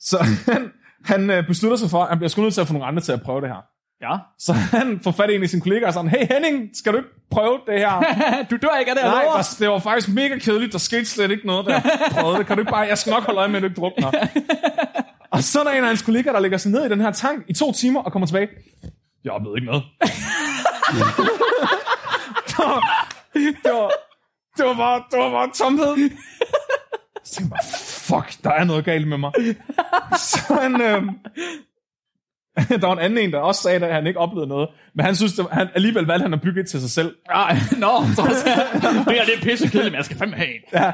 Så han, han øh, beslutter sig for, at han bliver sgu nødt til at få nogle andre til at prøve det her. Ja. Så han får fat i en af sine kollegaer og sådan, hey Henning, skal du ikke prøve det her? du dør ikke af det, jeg Nej, der, det var faktisk mega kedeligt. Der skete slet ikke noget, jeg prøvede det. Kan du ikke bare, jeg skal nok holde øje med, at du ikke drukner. og så er der en af hans kollegaer, der ligger sig ned i den her tank i to timer og kommer tilbage. Jeg oplevede ikke noget. det, var, det, var, det var bare, det var bare tomhed. Så tænkte jeg bare, fuck, der er noget galt med mig. Så han, øh, der var en anden en, der også sagde, at han ikke oplevede noget. Men han synes, det, han, alligevel valgte han at bygge et til sig selv. Ej, nå, så det er det er pisse kedeligt, men jeg skal fandme have en. Ja.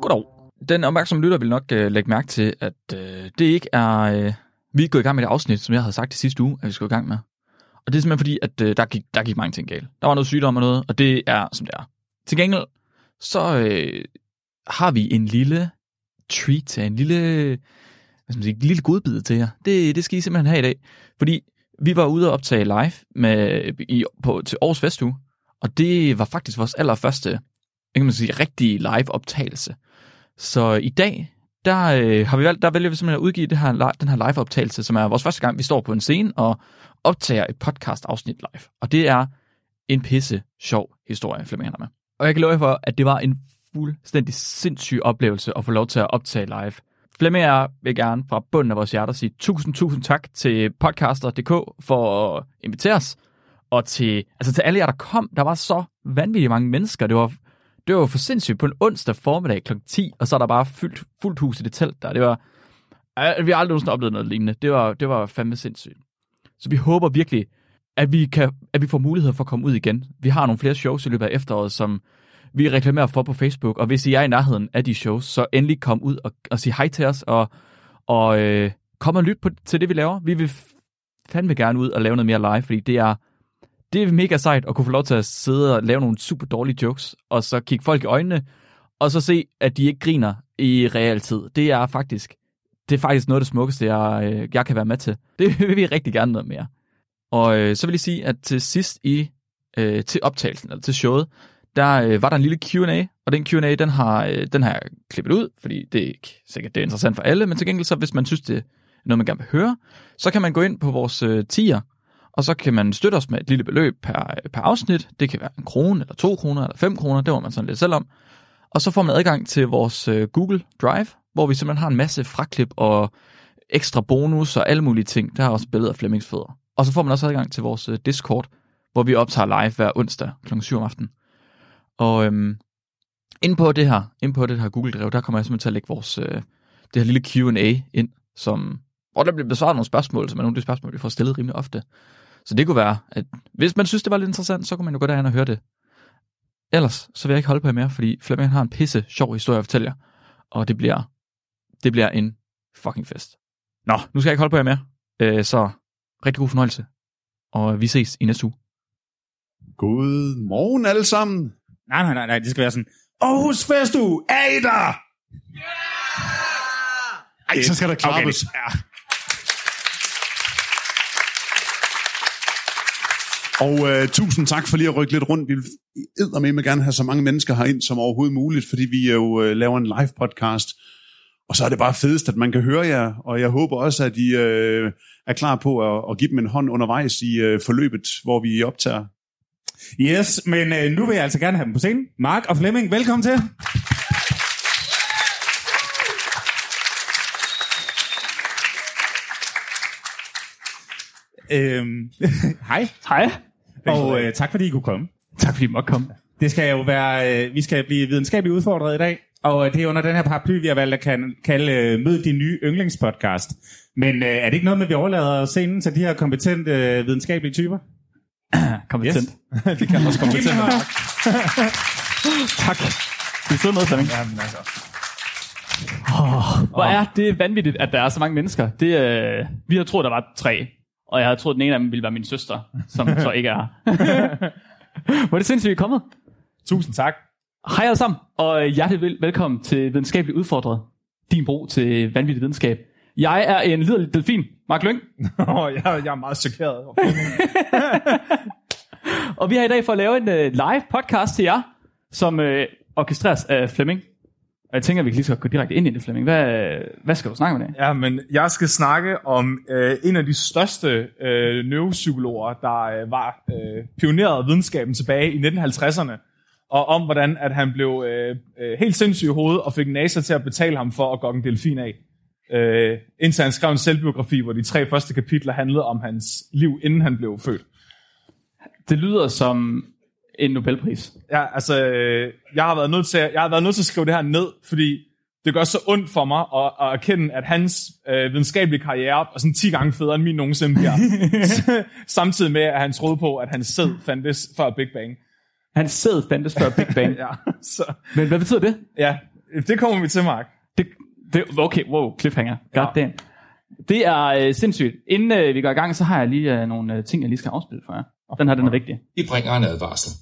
Goddag. Den opmærksomme lytter vil nok øh, lægge mærke til, at øh, det ikke er... Øh, vi er gået i gang med det afsnit, som jeg havde sagt i sidste uge, at vi skulle i gang med. Og det er simpelthen fordi, at øh, der, gik, der gik mange ting galt. Der var noget sygdom og noget, og det er, som det er. Til gengæld, så øh, har vi en lille treat til en lille, hvad skal man sige, en lille godbid til jer. Det, det skal I simpelthen have i dag. Fordi vi var ude og optage live med, i, på, til Aarhus Festuge, og det var faktisk vores allerførste, kan man sige, rigtige live optagelse. Så i dag, der, øh, har vi valgt, der vælger vi simpelthen at udgive det her, den her live optagelse, som er vores første gang, vi står på en scene og optager et podcast afsnit live. Og det er en pisse sjov historie, Flemming med. Og jeg kan love jer for, at det var en fuldstændig sindssyg oplevelse at få lov til at optage live. Flemming og jeg vil gerne fra bunden af vores hjerter sige tusind, tusind tak til podcaster.dk for at invitere os. Og til, altså til alle jer, der kom, der var så vanvittigt mange mennesker. Det var, det var for sindssygt på en onsdag formiddag kl. 10, og så er der bare fyldt, fuldt hus i det telt der. Det var, vi har aldrig nogensinde oplevet noget lignende. Det var, det var fandme sindssygt. Så vi håber virkelig, at vi, kan, at vi får mulighed for at komme ud igen. Vi har nogle flere shows i løbet af efteråret, som vi reklamerer for på Facebook, og hvis I er i nærheden af de shows, så endelig kom ud og, og sig hej til os, og, og øh, kom og lyt på, til det, vi laver. Vi vil fandme gerne ud og lave noget mere live, fordi det er, det er mega sejt at kunne få lov til at sidde og lave nogle super dårlige jokes, og så kigge folk i øjnene, og så se, at de ikke griner i realtid. Det er faktisk, det er faktisk noget af det smukkeste, jeg, øh, jeg kan være med til. Det vil vi rigtig gerne noget mere. Og øh, så vil jeg sige, at til sidst i øh, til optagelsen, eller til showet, der øh, var der en lille Q&A, og den Q&A, den har, øh, den har jeg klippet ud, fordi det er ikke sikkert, det er interessant for alle, men til gengæld så, hvis man synes, det er noget, man gerne vil høre, så kan man gå ind på vores øh, tier, og så kan man støtte os med et lille beløb per, øh, per afsnit. Det kan være en krone, eller to kroner, eller fem kroner, det var man sådan lidt selv om. Og så får man adgang til vores øh, Google Drive, hvor vi simpelthen har en masse fraklip og ekstra bonus og alle mulige ting. Der er også billeder af Flemmings fødder. Og så får man også adgang til vores øh, Discord, hvor vi optager live hver onsdag kl. 7 om aftenen. Og øhm, ind på det her, ind på det her Google Drive, der kommer jeg simpelthen til at lægge vores, øh, det her lille Q&A ind, som, hvor der bliver besvaret nogle spørgsmål, som er nogle af de spørgsmål, vi får stillet rimelig ofte. Så det kunne være, at hvis man synes, det var lidt interessant, så kunne man jo gå derhen og høre det. Ellers, så vil jeg ikke holde på jer mere, fordi Flemming har en pisse sjov historie at fortælle jer. Og det bliver, det bliver en fucking fest. Nå, nu skal jeg ikke holde på jer mere. Øh, så rigtig god fornøjelse. Og vi ses i næste uge. God morgen alle sammen. Nej, nej, nej, nej, det skal være sådan, Aarhus Festu, er I der? Ej, så skal der klappes. Okay, ja. Og uh, tusind tak for lige at rykke lidt rundt. Vi vil med gerne have så mange mennesker herind som overhovedet muligt, fordi vi jo uh, laver en live podcast. Og så er det bare fedest, at man kan høre jer, og jeg håber også, at I uh, er klar på at, at give dem en hånd undervejs i uh, forløbet, hvor vi optager. Yes, men øh, nu vil jeg altså gerne have dem på scenen. Mark og Flemming, velkommen til. Øhm, hej, Hej. og øh, tak fordi I kunne komme. Tak fordi I måtte komme. Det skal jo være, øh, vi skal blive videnskabeligt udfordret i dag, og øh, det er under den her paraply, vi har valgt at kan, kalde øh, Mød din nye yndlingspodcast. Men øh, er det ikke noget med, at vi overlader scenen til de her kompetente øh, videnskabelige typer? Kompetent. Yes. det kan også hånd. Tak. Du sidder med, Flemming. Jamen, altså. Oh, hvor er det vanvittigt, at der er så mange mennesker. Det, øh, vi har troet, der var tre. Og jeg havde troet, at den ene af dem ville være min søster, som så ikke er. hvor er det sindssygt, I er kommet. Tusind tak. Hej alle sammen, og hjertelig vel- velkommen til Videnskabeligt Udfordret. Din bro til vanvittig videnskab. Jeg er en liderlig delfin, Mark Lyng, Oh, jeg, jeg er meget chokeret. og vi har i dag for at lave en uh, live podcast til jer, som uh, orkestreres af Flemming. Og jeg tænker, at vi lige skal gå direkte ind i det, Flemming. Hvad, øh, hvad skal du snakke om i dag? Ja, men jeg skal snakke om øh, en af de største øh, neuropsykologer, der øh, var øh, pioneret af videnskaben tilbage i 1950'erne, og om hvordan at han blev øh, øh, helt sindssyg i hovedet og fik NASA til at betale ham for at gå en delfin af. Øh, indtil han skrev en selvbiografi, hvor de tre første kapitler handlede om hans liv, inden han blev født. Det lyder som en Nobelpris. Ja, altså, øh, jeg har været nødt til, jeg har været nødt til at skrive det her ned, fordi det gør så ondt for mig at, at erkende, at hans øh, videnskabelige karriere er sådan 10 gange federe end min nogensinde bliver. Samtidig med, at han troede på, at hans sæd fandtes før Big Bang. Han sæd fandtes før Big Bang. Ja, så, Men hvad betyder det? ja, det kommer vi til, Mark. det, det okay, wow, cliffhanger. God Ja. damn. Det er øh, sindssygt. Inden øh, vi går i gang, så har jeg lige øh, nogle øh, ting, jeg lige skal afspille for jer. Den her, den er vigtig. Vi bringer en advarsel.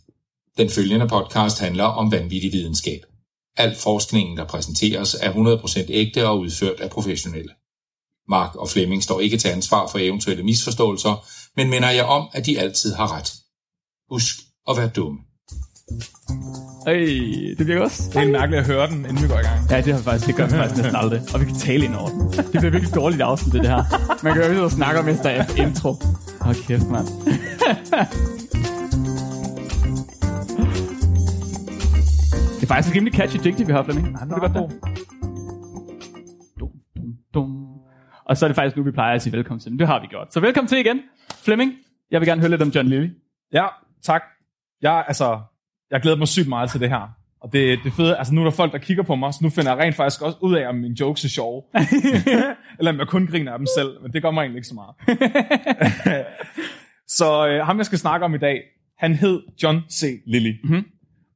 Den følgende podcast handler om vanvittig videnskab. Al forskningen, der præsenteres, er 100% ægte og udført af professionelle. Mark og Flemming står ikke til ansvar for eventuelle misforståelser, men minder jer om, at de altid har ret. Husk at være dumme. Øj, det virker også. Det er helt mærkeligt at høre den, inden vi går i gang. Ja, det har faktisk, det gør vi faktisk næsten aldrig. Og vi kan tale ind over den. Det bliver virkelig dårligt afsnit, det her. Man kan jo ikke snakke om, mens der er intro. Hold oh, kæft, mand. det er faktisk en rimelig catchy digte, vi har, Flemming. Ja, det er godt, det. Dum, dum, dum. Og så er det faktisk nu, vi plejer at sige velkommen til dem. Det har vi gjort. Så velkommen til igen. Flemming, jeg vil gerne høre lidt om John Lilly. Ja, tak. Jeg, altså, jeg glæder mig sygt meget til det her. Og det, det fede, altså nu er der folk, der kigger på mig, så nu finder jeg rent faktisk også ud af, om mine jokes er sjove. Eller om jeg kun griner af dem selv, men det gør mig egentlig ikke så meget. så øh, ham, jeg skal snakke om i dag, han hed John C. Lilly. Mm-hmm.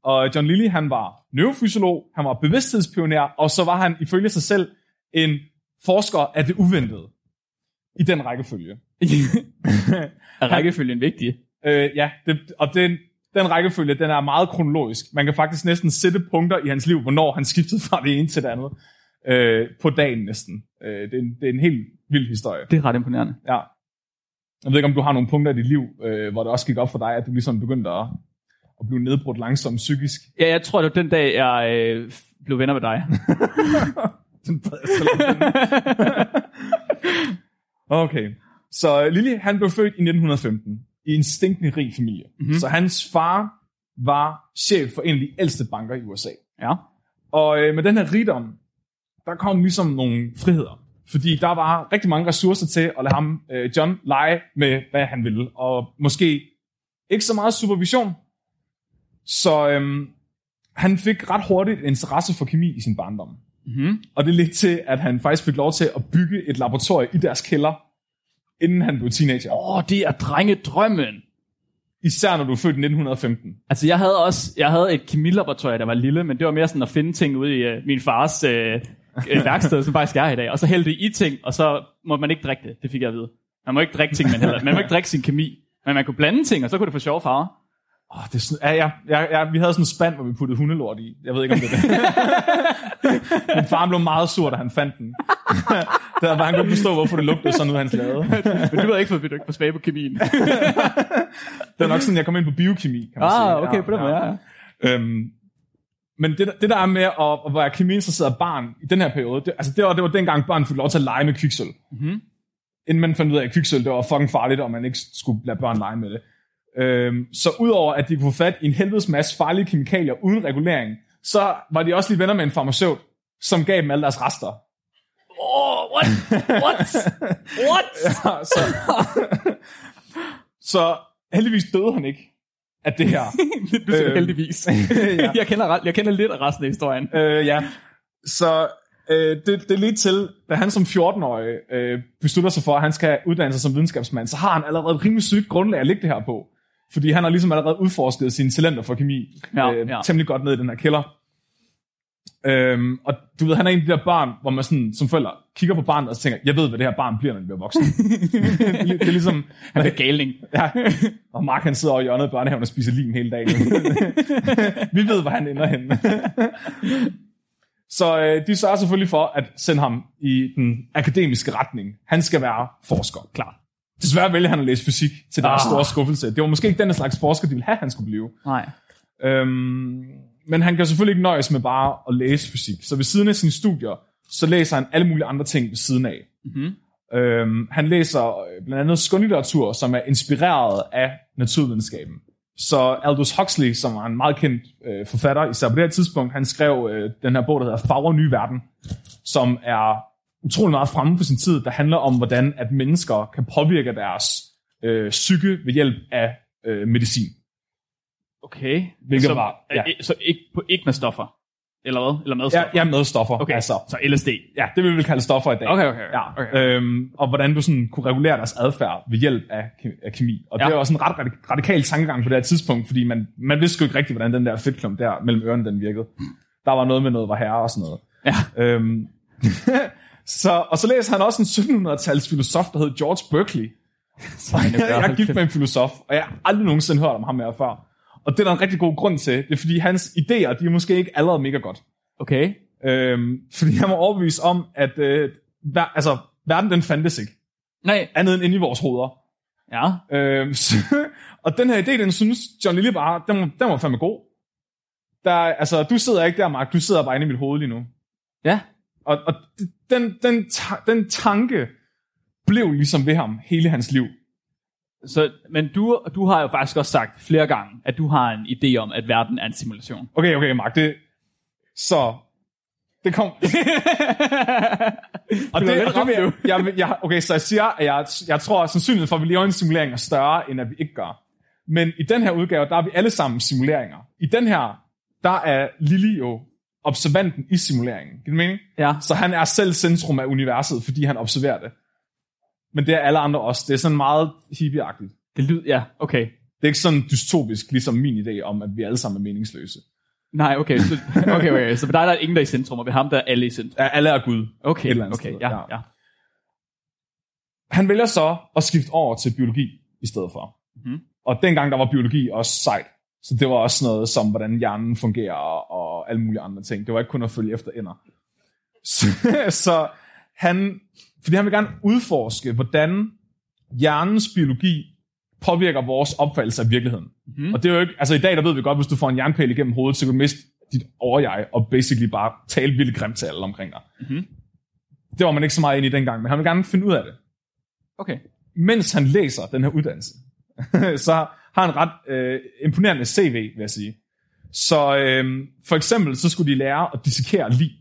Og John Lilly, han var neurofysiolog, han var bevidsthedspioner, og så var han ifølge sig selv en forsker af det uventede. I den rækkefølge. Er rækkefølgen vigtig? Øh, ja, det, og den, den rækkefølge, den er meget kronologisk. Man kan faktisk næsten sætte punkter i hans liv, hvornår han skiftede fra det ene til det andet. Øh, på dagen næsten. Øh, det, er en, det er en helt vild historie. Det er ret imponerende. Ja. Jeg ved ikke, om du har nogle punkter i dit liv, øh, hvor det også gik op for dig, at du ligesom begyndte at, at blive nedbrudt langsomt psykisk. Ja, jeg tror, det var den dag, jeg øh, blev venner med dig. Okay. Så Lille, han blev født i 1915 i en stinkende rig familie. Mm-hmm. Så hans far var chef for en af de ældste banker i USA. ja. Og øh, med den her rigdom, der kom ligesom nogle friheder. Fordi der var rigtig mange ressourcer til at lade ham, øh, John, lege med, hvad han ville. Og måske ikke så meget supervision. Så øhm, han fik ret hurtigt interesse for kemi i sin barndom. Mm-hmm. Og det ledte til, at han faktisk fik lov til at bygge et laboratorium i deres kælder, inden han blev teenager. Åh, oh, det er drengedrømmen. Især når du er født i 1915. Altså, jeg havde også jeg havde et kemilaboratorium, der var lille, men det var mere sådan at finde ting ude i uh, min fars uh, øh, værksted, som faktisk er i dag. Og så hældte i ting, og så må man ikke drikke det. Det fik jeg at vide. Man må ikke drikke ting, man heller. Man må ikke drikke sin kemi. Men man kunne blande ting, og så kunne det få sjove farver. Oh, det er sådan, ja, ja, ja, ja, vi havde sådan en spand, hvor vi puttede hundelort i. Jeg ved ikke, om det er det. Min far blev meget sur, da han fandt den. Der var han kunne forstå, hvorfor det lugtede sådan ud, hans lade. Men du ved ikke, du ikke får smag på kemien. Det er nok sådan, jeg kom ind på biokemi, kan man sige. ah, okay, på den måde, ja. ja. Øhm, men det, der- det der er med at, at være kemiinteresseret barn i den her periode, det, altså det var, det var dengang børn fik lov til at lege med kviksøl. Mhm. Inden man fandt ud af, at kviksøl det var fucking farligt, og man ikke skulle lade børn lege med det. Øhm, så udover at de kunne få fat i en helvedes masse farlige kemikalier uden regulering, så var de også lige venner med en farmaceut, som gav dem alle deres rester. Oh, what? What? What? Ja, så, så heldigvis døde han ikke af det her. du siger Øhm, heldigvis. ja. jeg, kender, jeg kender lidt af resten af historien. Øh, ja. Så øh, det, det ledte til, da han som 14-årig øh, beslutter sig for, at han skal uddanne sig som videnskabsmand, så har han allerede et rimelig sygt grundlag at lægge det her på. Fordi han har ligesom allerede udforsket sine talenter for kemi Ja, øh, ja. temmelig godt ned i den her kælder. Øhm, og du ved, han er en af de der børn, hvor man sådan, som forældre kigger på barnet og tænker, jeg ved, hvad det her barn bliver, når det bliver voksen. det, er ligesom, Han er galning. Ja. Og Mark han sidder over i hjørnet af børnehaven og spiser lin hele dagen. Vi ved, hvor han ender henne. Så øh, de sørger selvfølgelig for at sende ham i den akademiske retning. Han skal være forsker. Klart. Desværre vælger han at læse fysik til deres Ah. store skuffelse. Det var måske ikke den slags forsker, de ville have, han skulle blive. Nej. Øhm, men han kan selvfølgelig ikke nøjes med bare at læse fysik. Så ved siden af sine studier, så læser han alle mulige andre ting ved siden af. Mhm. Øhm, han læser øh, blandt andet skønlitteratur, som er inspireret af naturvidenskaben. Så Aldous Huxley, som var en meget kendt øh, forfatter, især på det her tidspunkt, han skrev øh, den her bog, der hedder Farver Nye Verden, som er utrolig meget fremme for sin tid, der handler om, hvordan at mennesker kan påvirke deres øh, psyke ved hjælp af øh, medicin. Okay. Hvilket så, var- ja. ja. så ikke, på, ikke med stoffer? Eller hvad? Eller med Ja, stoffer? ja med stoffer. Okay, Altså, så LSD. ja, det vil vi kalde stoffer i dag. Okay, okay, okay. Ja, okay. Øhm, og hvordan du sådan kunne regulere deres adfærd ved hjælp af, ke- af kemi. Og ja. Det var også en ret radik- radikal tankegang på det her tidspunkt, fordi man, man vidste jo ikke rigtigt, hvordan den der fedtklump der mellem ørerne, den virkede. Der var noget med noget var herre og sådan noget. Ja. Øhm, så, og så læser han også en 1700-tals filosof, der hed George Berkeley. jeg, jeg er gift med en filosof, og jeg har aldrig nogensinde hørt om ham her før. Og det er der en rigtig god grund til. Det er fordi hans idéer, de er måske ikke allerede mega godt. Okay. Øhm, fordi han var overbevist om, at øh, ver, altså, verden den fandtes ikke. Nej. Andet end inde i vores hoveder. Ja. Øhm, så, og den her idé, den synes John Lille bare, den, den var fandme god. Der, altså, du sidder ikke der, Mark. Du sidder bare inde i mit hoved lige nu. Ja. Og, og den, den, den tanke blev ligesom ved ham hele hans liv. Så, men du, du har jo faktisk også sagt flere gange, at du har en idé om, at verden er en simulation. Okay, okay, Mark. Det, så det kom... og det, lidt ramt jeg, jeg, jeg, okay, så jeg siger, at jeg, jeg tror, at sandsynligheden for, at vi lever i en simulering er større, end at vi ikke gør. Men i den her udgave, der er vi alle sammen simuleringer. I den her, der er Lili jo observanten i simuleringen. Giver det mening? Ja. Så han er selv centrum af universet, fordi han observerer det. Men det er alle andre også. Det er sådan meget hippieagtigt. Det lyder, ja, okay. Det er ikke sådan dystopisk, ligesom min idé om, at vi alle sammen er meningsløse. Nej, okay. Så, okay, okay. Så for dig der er ingen, der er i centrum, og ved ham der er alle i centrum. Ja, alle er Gud. Okay, Et eller andet okay, sted, ja, ja. ja. Han vælger så at skifte over til biologi i stedet for. Mhm. Og dengang der var biologi også sejt. Så det var også noget som, hvordan hjernen fungerer og alle mulige andre ting. Det var ikke kun at følge efter ender. Så, så han, fordi han vil gerne udforske, hvordan hjernens biologi påvirker vores opfattelse af virkeligheden. Mhm. Og det er jo ikke, altså i dag der ved vi godt, hvis du får en jernpæl igennem hovedet, så kan du miste dit overjeg og basically bare tale vildt grimt til alle omkring dig. Mhm. Det var man ikke så meget inde i dengang, men han vil gerne finde ud af det Okay. mens han læser den her uddannelse, så har han ret øh, imponerende CV, vil jeg sige. Så øh, for eksempel, så skulle de lære at dissekere lig.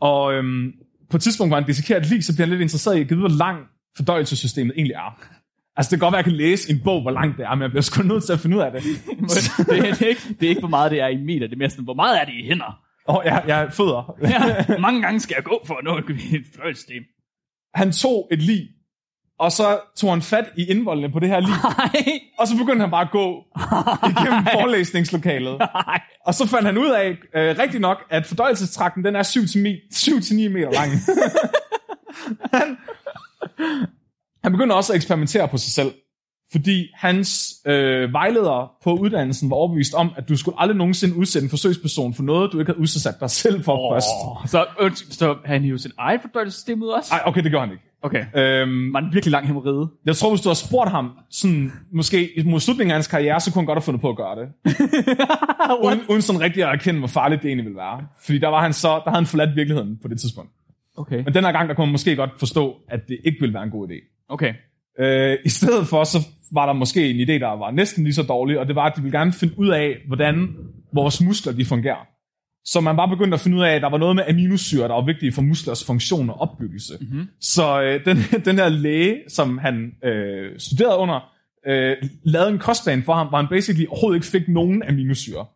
Og øh, på et tidspunkt, hvor han dissekerer et lig, så bliver han lidt interesseret i at vide, hvor lang fordøjelsessystemet egentlig er. Altså, det kan godt være, at jeg kan læse en bog, hvor langt det er, men jeg bliver sgu nødt til at finde ud af det. det, er, det, er ikke, det er ikke, hvor meget det er i meter, det er mere sådan, hvor meget er det i hænder? Og jeg, jeg er fødder. Ja, mange gange skal jeg gå for at nå et fløjtsystem? Han tog et lig, og så tog han fat i indvoldene på det her Nej, og så begyndte han bare at gå igennem forelæsningslokalet. nej. Og så fandt han ud af, øh, rigtig nok, at fordøjelsestrakten, den er 7-9 meter lang. han, han begynder også at eksperimentere på sig selv. Fordi hans øh, vejleder på uddannelsen var overbevist om, at du skulle aldrig nogensinde udsætte en forsøgsperson for noget, du ikke havde udsat dig selv for oh. først. Så, undskyld, så han hiver sin egen fordøjelsessystem ud også? Ej, okay, det gør han ikke. Okay. Øhm, Var en virkelig lang hemorrhide? jeg tror, hvis du har spurgt ham, sådan, måske mod slutningen af hans karriere, så kunne han godt have fundet på at gøre det. uden, uden sådan rigtig at erkende, hvor farligt det egentlig ville være. Fordi der var han så, der havde han forladt virkeligheden på det tidspunkt. Okay. Men den her gang, der kunne man måske godt forstå, at det ikke ville være en god idé. Okay. Øh, I stedet for, så var der måske en idé, der var næsten lige så dårlig, og det var, at de ville gerne finde ud af, hvordan vores muskler de fungerer. Så man bare begyndte at finde ud af, at der var noget med aminosyre, der var vigtige for musklers funktion og opbyggelse. Mm-hmm. Så øh, den, den her læge, som han øh, studerede under, øh, lavede en kostplan for ham, hvor han basically overhovedet ikke fik nogen aminosyre.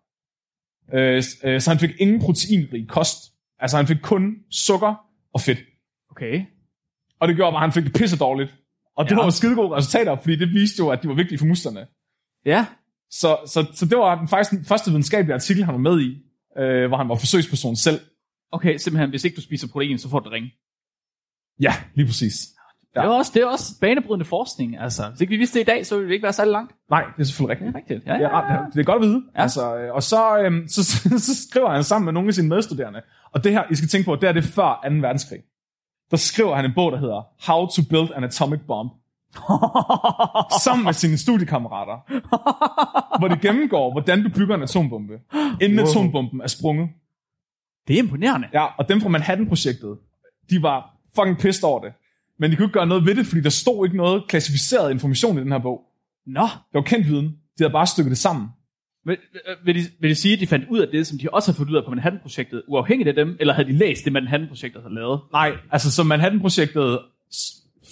Øh, øh, så han fik ingen proteinrig kost. Altså han fik kun sukker og fedt. Okay. Og det gjorde bare, at han fik det pisse dårligt. Og det Ja. var jo skide gode resultater, fordi det viste jo, at de var vigtige for musklerne. Ja. Så, så, så det var den, faktisk den første videnskabelige artikel, han var med i, øh, hvor han var forsøgsperson selv. Okay, simpelthen, hvis ikke du spiser protein, så får du det ringe. Ja, lige præcis. Ja. Det, er også, det er også banebrydende forskning. Altså, hvis ikke vi vidste det i dag, så ville det ikke være særlig langt. Nej, det er selvfølgelig rigtigt. rigtigt. Ja, Ja, ja, det er godt at vide. Ja. Altså, øh, og så, øhm, så, så skriver han sammen med nogle af sine medstuderende. Og det her, I skal tænke på, det er det før 2. verdenskrig. Der skriver han en bog, der hedder How to Build an Atomic Bomb. sammen med sine studiekammerater, hvor de gennemgår, hvordan du bygger en atombombe, inden wow. atombomben er sprunget. Det er imponerende. Ja, og dem fra Manhattan-projektet, de var fucking pissed over det. Men de kunne ikke gøre noget ved det, fordi der stod ikke noget klassificeret information i den her bog. Nå, Det var kendt viden. De havde bare stykket det sammen. vil, vil, de, vil de sige, at de fandt ud af det, som de også har fundet ud af på Manhattan-projektet, uafhængigt af dem, eller havde de læst det, Manhattan-projektet havde lavet? Nej, altså så Manhattan-projektet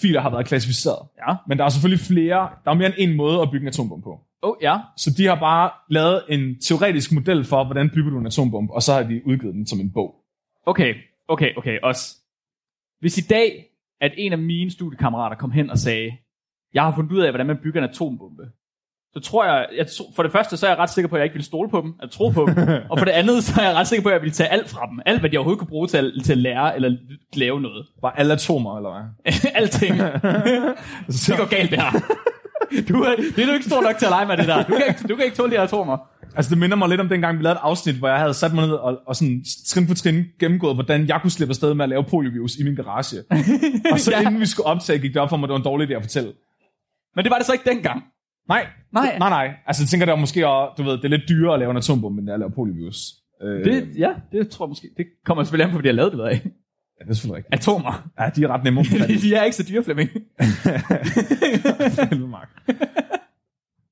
filer har været klassificeret. Ja. Men der er selvfølgelig flere, der er mere end en måde at bygge en atombombe på. Oh, ja. Så de har bare lavet en teoretisk model for, hvordan bygger du en atombombe, og så har de udgivet den som en bog. Okay, okay, okay, også. Hvis i dag, at en af mine studiekammerater kom hen og sagde, jeg har fundet ud af, hvordan man bygger en atombombe, så tror jeg, jeg tro, for det første, så er jeg ret sikker på, at jeg ikke vil stole på dem, at tro på dem, og for det andet, så er jeg ret sikker på, at jeg vil tage alt fra dem. Alt, hvad de overhovedet kunne bruge til at, til at lære eller lave noget. Bare alle atomer, eller hvad? Alting. det går galt, det her. Du er, det er du ikke stor nok til at lege med det der. Du kan ikke, du kan ikke tåle de her atomer. Altså det minder mig lidt om dengang, vi lavede et afsnit, hvor jeg havde sat mig ned og, og sådan trin for trin gennemgået, hvordan jeg kunne slippe afsted med at lave poliovirus i min garage. og så ja. inden vi skulle optage, gik det op for mig, at det var en dårlig idé at fortælle. Men det var det så ikke dengang. Nej, Nej. nej, nej. Altså jeg tænker, det var måske, også, du ved, det er lidt dyrere at lave en atombombe, end at lave poliovirus. Øh, Det, ja, det tror jeg måske. Det kommer selvfølgelig an på, hvad de har lavet det ved af. ja, det er selvfølgelig rigtigt. Atomer. Ja, de er ret nemme de er ikke så dyre, Flemming.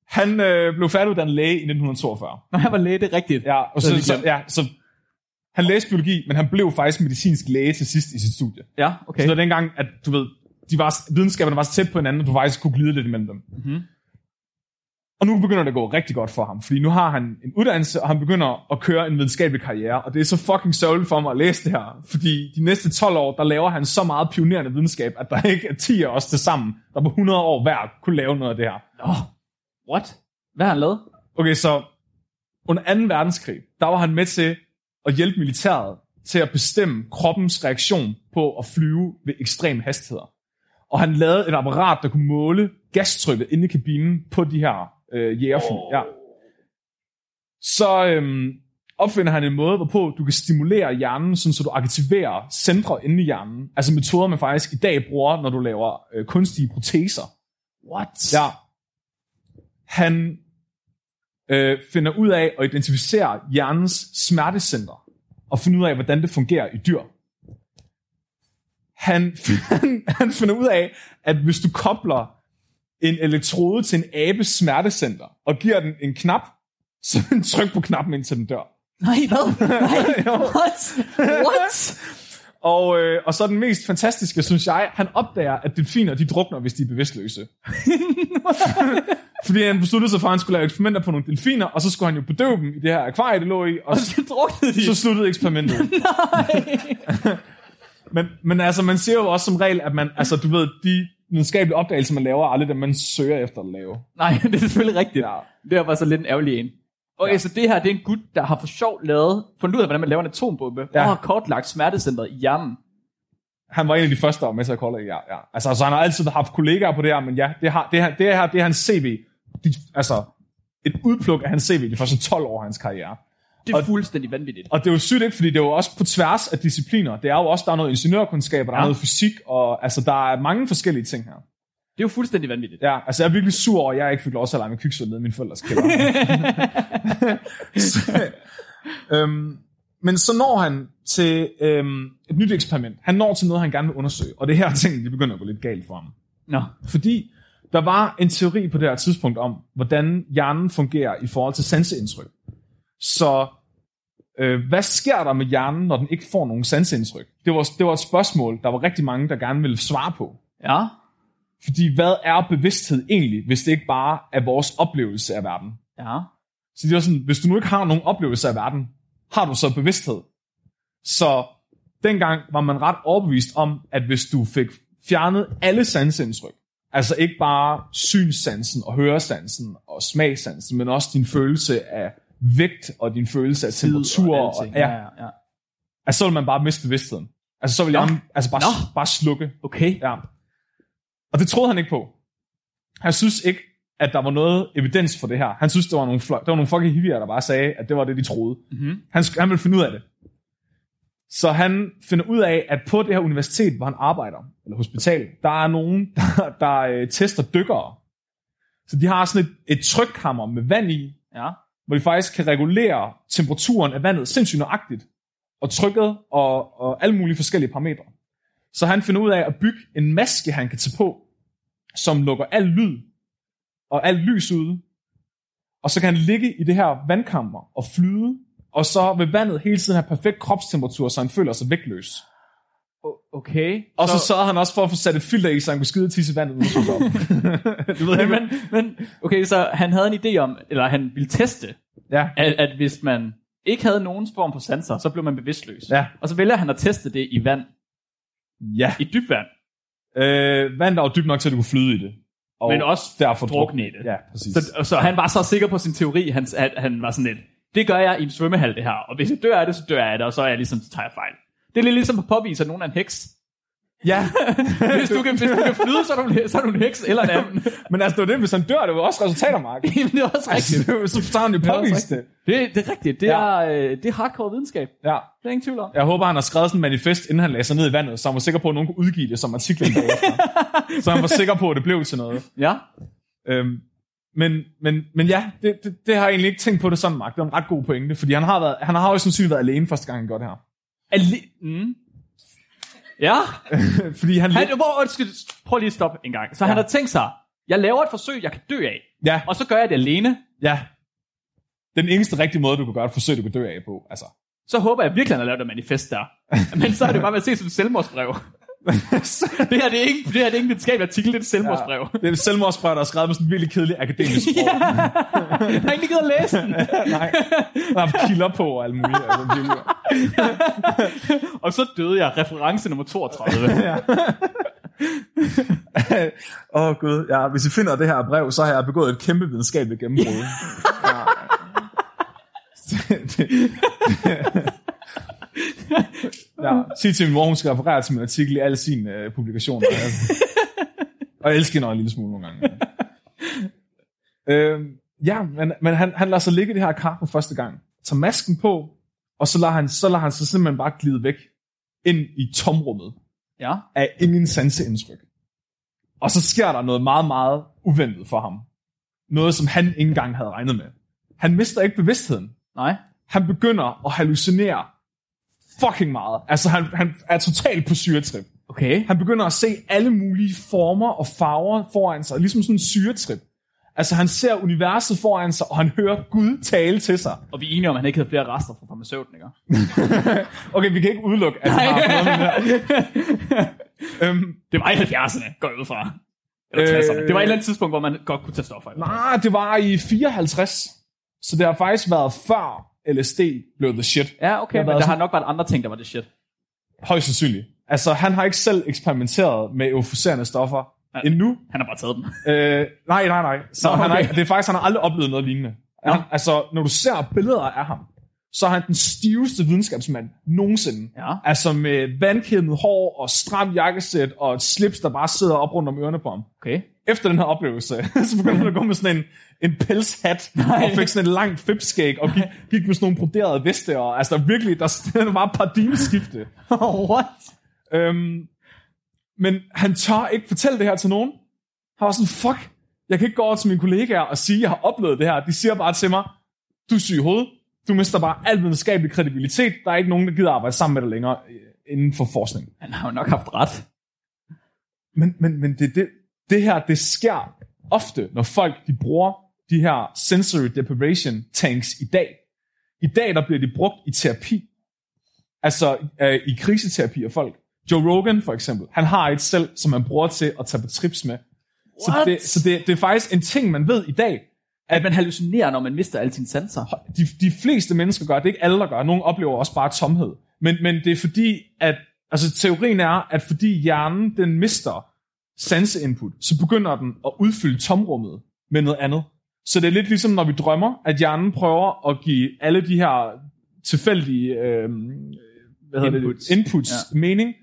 Han øh, blev færdiguddannet læge i 1942. Når jeg var læge, det er rigtigt. Ja, og Så så, er ja, så han læste biologi, men han blev faktisk medicinsk læge til sidst i sit studie. Ja, Okay. Så det var dengang, at du ved, de var, videnskaberne var så tæt på hinanden, at du faktisk kunne glide lidt imellem dem. Mhm. Og nu begynder det at gå rigtig godt for ham, fordi nu har han en uddannelse, og han begynder at køre en videnskabelig karriere, og det er så fucking sørgeligt for mig at læse det her, fordi de næste 12 år, der laver han så meget pionerende videnskab, at der ikke er 10 af os til sammen, der på 100 år hver kunne lave noget af det her. Nå, what? Hvad har han lavet? Okay, så under 2. verdenskrig, der var han med til at hjælpe militæret til at bestemme kroppens reaktion på at flyve ved ekstrem hastigheder. Og han lavede et apparat, der kunne måle gastrykket inde i kabinen på de her øh, jægerfly. Oh. Ja. Så øhm, opfinder han en måde, hvorpå du kan stimulere hjernen, sådan, så du aktiverer centre inde i hjernen. Altså metoder, man faktisk i dag bruger, når du laver øh, kunstige proteser. What? Ja. Han øh, finder ud af at identificere hjernens smertecenter, og finde ud af, hvordan det fungerer i dyr. Han, han, han finder ud af, at hvis du kobler en elektrode til en abes smertecenter, og giver den en knap, så den tryk på knappen, indtil den dør. Nej, hvad? Nej, what? What? Og, øh, og så den mest fantastiske, synes jeg, han opdager, at delfiner, de drukner, hvis de er bevidstløse. Fordi han besluttede sig for, at han skulle lave eksperimenter på nogle delfiner, og så skulle han jo bedøve dem i det her akvarie, det lå i, og Og så druknede de. så sluttede eksperimentet. men, men altså, man siger jo også som regel, at man, altså, du ved, de videnskabelige opdagelser, man laver, er aldrig dem, man søger efter at lave. Nej, det er selvfølgelig rigtigt. Ja. Det var så lidt en ærgerlig en. Okay, ja. så det her, det er en gut, der har for sjov lavet, fundet ud af, hvordan man laver en atombombe, ja. Og har kortlagt smertecentret i hjernen. Han var en af de første, der var med til at kolde, ja, ja. Altså, altså, han har altid haft kollegaer på det her, men ja, det, har, det, her, det her, det er hans CV. De, altså, et udpluk af hans CV de første 12 år af hans karriere. Det er Og- fuldstændig vanvittigt. Og det er jo sygt ikke, fordi det er jo også på tværs af discipliner. Det er jo også, der er noget ingeniørkundskab, og der ja. Er noget fysik, og altså, der er mange forskellige ting her. Det er jo fuldstændig vanvittigt. Ja, altså jeg er virkelig sur over, at jeg ikke fik lov til at lege med kviksøl nede i min forældres kælder. så, øhm, men så når han til øhm, et nyt eksperiment. Han når til noget, han gerne vil undersøge. Og det er her ting, de begynder at gå lidt galt for ham. Nå. Fordi der var en teori på det her tidspunkt om, hvordan hjernen fungerer i forhold til sanseindtryk. Så øh, hvad sker der med hjernen, når den ikke får nogen sanseindtryk? Det var, det var et spørgsmål, der var rigtig mange, der gerne ville svare på. Ja. Fordi hvad er bevidsthed egentlig, hvis det ikke bare er vores oplevelse af verden? Ja. Så det var sådan, hvis du nu ikke har nogen oplevelse af verden, har du så bevidsthed? Så dengang var man ret overbevist om, at hvis du fik fjernet alle sansindtryk, altså ikke bare synssansen og høresansen og smagsansen, men også din følelse af vægt og din følelse af temperatur, og, alting. ja, ja, ja. altså så vil man bare miste bevidstheden. Altså så vil Nå. jeg altså bare, Nå. bare slukke. Okay. Ja. Og det troede han ikke på. Han synes ikke, at der var noget evidens for det her. Han synes, det var nogle, der var nogle fucking hippier, der bare sagde, at det var det, de troede. Mm-hmm. Han, han ville finde ud af det. Så han finder ud af, at på det her universitet, hvor han arbejder, eller hospital, der er nogen, der, der øh, tester dykkere. Så de har sådan et, et trykkammer med vand i, Ja hvor de faktisk kan regulere temperaturen af vandet sindssygt nøjagtigt, og trykket og, og alle mulige forskellige parametre. Så han finder ud af at bygge en maske, han kan tage på, som lukker al lyd og alt lys ude. Og så kan han ligge i det her vandkammer og flyde, og så vil vandet hele tiden have perfekt kropstemperatur, så han føler sig vægtløs. Okay. Og så sørger han også for at få sat et filter i, så han kunne skide tisse vandet. suge op. du ved ikke, men, men, okay, så han havde en idé om, eller han ville teste, Ja, at, at hvis man ikke havde nogen form for sanser, så blev man bevidstløs. Ja. Og så vælger han at teste det i vand, ja. i dybt vand. Øh, vand der var dybt nok til, at du kunne flyde i det. Og Men også derfor drukne i det. Ja, præcis. Så, så han var så sikker på sin teori, han, at han var sådan lidt, det gør jeg i en svømmehal det her, og hvis jeg dør af det, så dør jeg af det, og så er jeg ligesom, så tager jeg fejl. Det er lidt ligesom at påvise, at nogen er en heks. ja, Hvis du kan, hvis du kan flyde, så er du, en- så er du en heks eller en anden. men altså, det var det, hvis han dør, det var også resultater, Mark. Jamen, det er også rigtigt. Altså, var- så tager han jo er påvist det. Det, det er rigtigt. Det, Ja. er, øh, det er hardcore videnskab. Ja. Det er ingen tvivl om. Jeg håber, han har skrevet sådan en manifest, inden han lagde sig ned i vandet, så han var sikker på, at nogen kunne udgive det som artiklen så han var sikker på, at det blev til noget. Ja. Øhm, men, men, men ja, det, det, det, har jeg egentlig ikke tænkt på det sådan, Mark. Det er en ret god pointe, fordi han har, været, han har jo sandsynligt været alene første gang, han gør det her. Ali- mm. Ja. fordi han... Han, hvor, undskyld, prøv lige at stoppe en gang. Så ja. han har tænkt sig, jeg laver et forsøg, jeg kan dø af. ja, Og så gør jeg det alene. ja. Den eneste rigtige måde, du kan gøre et forsøg, du kan dø af på. Altså. Så håber jeg virkelig, han har lavet et manifest der. Men så er det bare ved at se som selvmordsbrev. det her det er ikke, det her det er ikke en videnskabelig artikel, det er et selvmordsbrev. Det er et selvmordsbrev, der er skrevet med sådan en virkelig kedelig akademisk sprog. Ja. Jeg har ikke givet at læse den. Nej, der er kilder på og alt muligt. Altså. Og så døde jeg. Reference nummer 32. Åh oh, gud, ja, hvis I finder det her brev, så har jeg begået et kæmpe videnskabeligt gennembrud. ja. ja, sig til min mor, hun skal referere til min artikel i alle sine øh, publikationer. Altså. Og jeg elsker hende en lille smule nogle gange. øhm, ja, men, men han, han lader sig ligge i det her kar på første gang. Tager masken på, og så lader han, så lader han sig simpelthen bare glide væk ind i tomrummet ja. af ingen sanseindtryk. Og så sker der noget meget, meget uventet for ham. Noget, som han ikke engang havde regnet med. Han mister ikke bevidstheden. Nej. Han begynder at hallucinere fucking meget. Altså, han, han er totalt på syretrip. Okay. Han begynder at se alle mulige former og farver foran sig, ligesom sådan en syretrip. Altså, han ser universet foran sig, og han hører Gud tale til sig. Og vi er enige om, at han ikke havde flere rester fra farmaceuten, ikke? Okay, vi kan ikke udelukke, at han har noget øhm, Det var i 70'erne, går jeg ud fra. Eller Øh, 60'erne. Det var et eller andet tidspunkt, hvor man godt kunne tage stoffer. Nej, det var i 54. Så det har faktisk været før LSD blev the shit. Ja, okay, men der sådan- har nok været andre ting, der var det shit. Højst sandsynligt. Altså, han har ikke selv eksperimenteret med euforiserende stoffer Ja. endnu. Han har bare taget dem. Øh, nej, nej, nej. Så Nå, han har, okay. det er faktisk, han har aldrig oplevet noget lignende. Nå. Han, altså, når du ser billeder af ham, så er han den stiveste videnskabsmand nogensinde. Ja. Altså med vandkæmmet hår og stram jakkesæt og et slips, der bare sidder op rundt om ørerne på ham. Okay. Efter den her oplevelse, så begyndte han at gå med sådan en, en pelshat, og fik sådan en lang fipskæg, og gik, gik med sådan nogle broderede veste, og altså der virkelig, der, der var et paradigmeskifte. What? Øhm, men han tør ikke fortælle det her til nogen. Han var sådan, fuck, jeg kan ikke gå over til mine kollegaer og sige, at jeg har oplevet det her. De siger bare til mig, du er syg i hovedet. Du mister bare al videnskabelig kredibilitet. Der er ikke nogen, der gider arbejde sammen med dig længere øh, inden for forskning. Han har jo nok haft ret. Men, men, men det, det, det her, det sker ofte, når folk de bruger de her sensory deprivation tanks i dag. I dag, der bliver de brugt i terapi. Altså øh, i kriseterapi af folk. Joe Rogan for eksempel, han har et selv, som han bruger til at tage på trips med. Så, What? det, så det, det er faktisk en ting, man ved i dag. At man hallucinerer, når man mister alle sine sanser. De, de fleste mennesker gør det, er ikke alle, der gør. Nogle oplever også bare tomhed. Men, men det er fordi, at altså, teorien er, at fordi hjernen den mister sanseinput, så begynder den at udfylde tomrummet med noget andet. Så det er lidt ligesom, når vi drømmer, at hjernen prøver at give alle de her tilfældige øh, hvad hedder Inputs. Det, inputs ja. mening.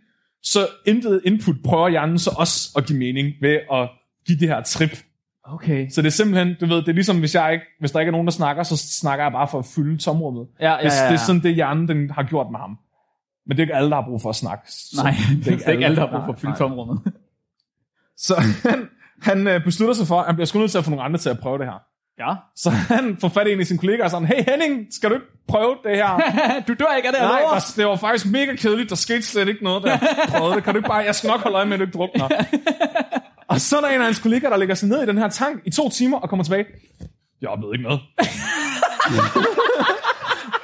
Så intet input prøver hjernen så også at give mening ved at give det her trip. Okay. Så det er simpelthen, du ved, det er ligesom, hvis, jeg ikke, hvis der ikke er nogen, der snakker, så snakker jeg bare for at fylde tomrummet. Ja, ja, ja, Det, ja. det er sådan, det hjernen den har gjort med ham. Men det er ikke alle, der har brug for at snakke. Så Nej, det er ikke alle, der har brug for at fylde nej. tomrummet. Så han, han øh, beslutter sig for, at han bliver sgu nødt til at få nogle andre til at prøve det her. Ja. Så han får fat i en af sine kollegaer og sådan, hey Henning, skal du ikke prøve det her? du dør ikke af det, Nej, der, det var faktisk mega kedeligt. Der skete slet ikke noget, der prøvede det. Kan du ikke bare, jeg skal nok holde øje med, at du ikke drukner. og så er der en af hans kollegaer, der lægger sig ned i den her tank i to timer og kommer tilbage. Jeg oplevede ikke noget.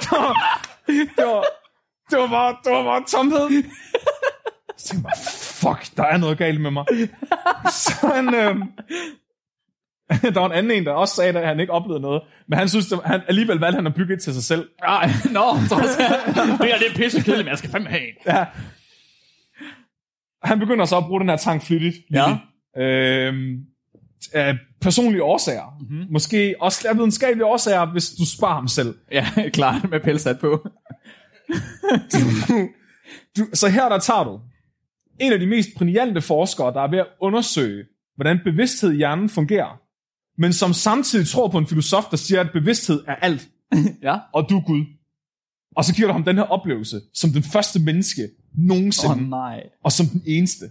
det, var, det, var, det var bare, det var bare tomhed. Så tænkte jeg fuck, der er noget galt med mig. Så han, øh, der var en anden en, der også sagde, at han ikke oplevede noget. Men han synes, var- han alligevel valgte han at bygge et til sig selv. Ej, nå, trods det er det er pisse kedeligt, men jeg skal fandme have en. Ja. Han begynder så at bruge den her tank flittigt. Ja. Øhm, af personlige årsager. Mm-hmm. Måske også af videnskabelige årsager, hvis du spørger ham selv. Ja, klart, med pelsat på. Du, så her der tager du en af de mest brillante forskere, der er ved at undersøge, hvordan bevidsthed i hjernen fungerer, men som samtidig tror på en filosof, der siger, at bevidsthed er alt, Ja. og du er Gud. Og så giver du ham den her oplevelse, som den første menneske nogensinde, oh, nej. og som den eneste.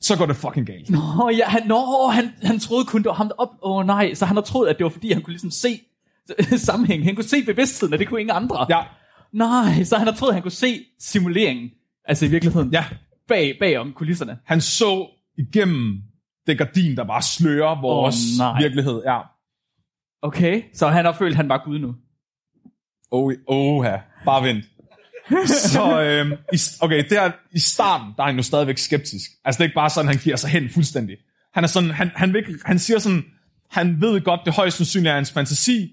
Så går det fucking galt. Nå, ja, han, nå, han, han troede kun, det var ham, der op... Åh oh, nej, så han har troet, at det var fordi, han kunne ligesom se sammenhæng. Han kunne se bevidstheden, og det kunne ingen andre. Ja, Nej, så han har troet, at han kunne se simuleringen. Altså i virkeligheden. ja. Bag, bag om kulisserne. Han så igennem det gardin, der bare slører vores nej. virkelighed. Ja. Okay, så han har følt, at han var Gud nu. Oh, oh, ja. Bare vent. Så, øhm, i, okay, der i starten, der er han jo stadigvæk skeptisk. Altså, det er ikke bare sådan, han giver sig hen fuldstændig. Han er sådan, han, han, vil, han siger sådan, han ved godt, det højst sandsynligt er hans fantasi,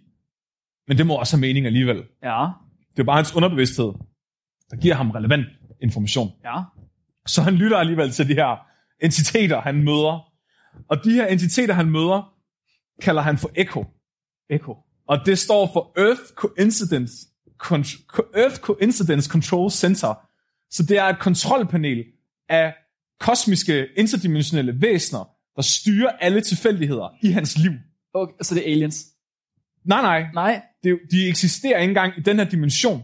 men det må også have mening alligevel. Ja, Det er bare hans underbevidsthed, der giver ham relevant information. ja. Så han lytter alligevel til de her entiteter, han møder. Og de her entiteter, han møder, kalder han for Echo. Echo. Og det står for Earth Coincidence, Earth Coincidence Control Center. Så det er et kontrolpanel af kosmiske interdimensionelle væsener, der styrer alle tilfældigheder i hans liv. Okay, så det er aliens. Nej, nej. Nej, Det, de eksisterer ikke engang i den her dimension.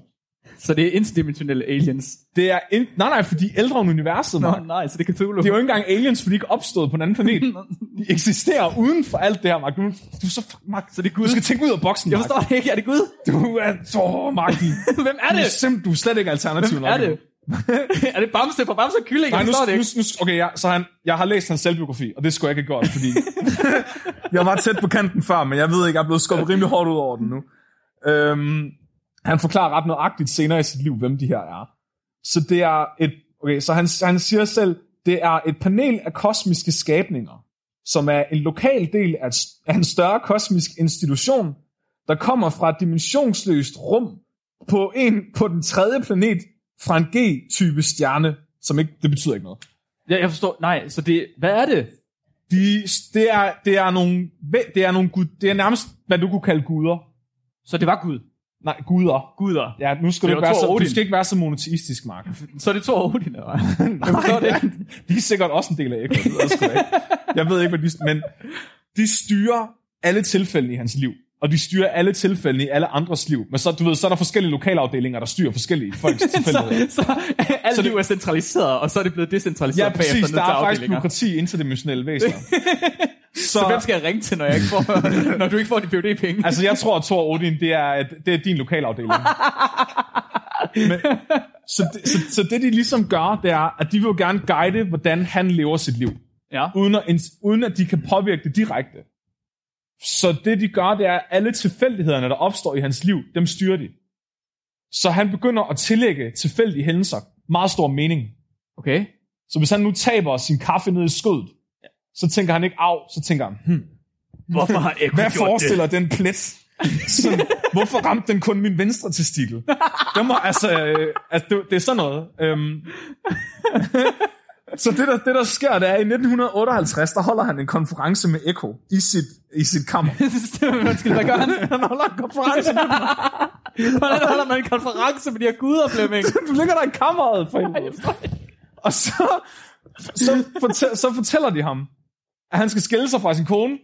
Så det er interdimensionelle aliens. Det er in, nej, nej, for de er ældre end universet. Nå, Mark. nej, så det er Cthulhu. Det er jo ikke engang aliens, for de er ikke opstået på en anden planet. De eksisterer uden for alt det her, Mark. Du, du, er så, Mark, Så det er Gud. du skal tænke ud af boksen, Jeg Mark. forstår det ikke, er det Gud? Du er så, Mark. Du, Hvem er du, er det? simp, du er slet ikke alternativ Hvem nok. er det? er det Bamse fra Bamse og Kylling? Nej, Jeg nu, forstår det nu, ikke. nu, okay, ja, så han, jeg har læst hans selvbiografi, og det skulle jeg ikke have gjort, fordi jeg var tæt på kanten før, men jeg ved ikke, jeg er blevet skubbet rimelig hårdt ud over den nu. Øhm, han forklarer ret nøjagtigt senere i sit liv, hvem de her er. Så det er et, okay, så han, han siger selv, det er et panel af kosmiske skabninger, som er en lokal del af, af en større kosmisk institution, der kommer fra et dimensionsløst rum på, en, på den tredje planet fra en G-type stjerne, som ikke, det betyder ikke noget. Ja, jeg forstår. Nej, så det... Hvad er det? De, det, er, det, er nogle, det er nogle gud, det er nærmest, hvad du kunne kalde guder. Så det var Gud. Nej, guder. Guder. Ja, nu skal Det du, ikke være så, Odin. du skal ikke være så monoteistisk, Mark. Så er det to Odin, eller hvad? Nej, forstår det ja, de er sikkert også en del af Ekko. Ved jeg, ikke. ved ikke, hvad de... Men de styrer alle tilfælde i hans liv. Og de styrer alle tilfælde i alle andres liv. Men så, du ved, så er der forskellige lokalafdelinger, der styrer forskellige folks tilfældigheder. så, så alt Så det- liv er centraliseret, og så er det blevet decentraliseret Ja, præcis. Der er faktisk byråkrati interdimensionelle væsener. så, Så hvem skal jeg ringe til, når, jeg ikke får, når du ikke får de PUD-penge? Altså, jeg tror, at Thor Odin, det er, det er din lokalafdeling. Men, så, det, så, så det, de ligesom gør, det er, at de vil jo gerne guide, hvordan han lever sit liv. ja. uden at, uden at de kan påvirke det direkte. Så det de gør, det er, at alle tilfældighederne, der opstår i hans liv, dem styrer de. Så han begynder at tillægge tilfældige hændelser meget stor mening. Okay. Så hvis han nu taber sin kaffe ned i skødet, så tænker han ikke af, så tænker han, hmm, Hvorfor har Ekko hvad forestiller den plet? Sådan, hvorfor ramte den kun min venstre testikel? Det, må, altså, øh, altså, det, det er sådan noget. Øhm. Så det der, det, der sker, det er, at i 1958, der holder han en konference med Echo i sit, i sit kammer. Hvad gør han? Han holder en konference med. Hvordan holder man en konference med de her guder, Flemming? Du ligger der i kammeret, for helvede. Og så, så, fortæl, så fortæller de ham, at han skal skille sig fra sin kone,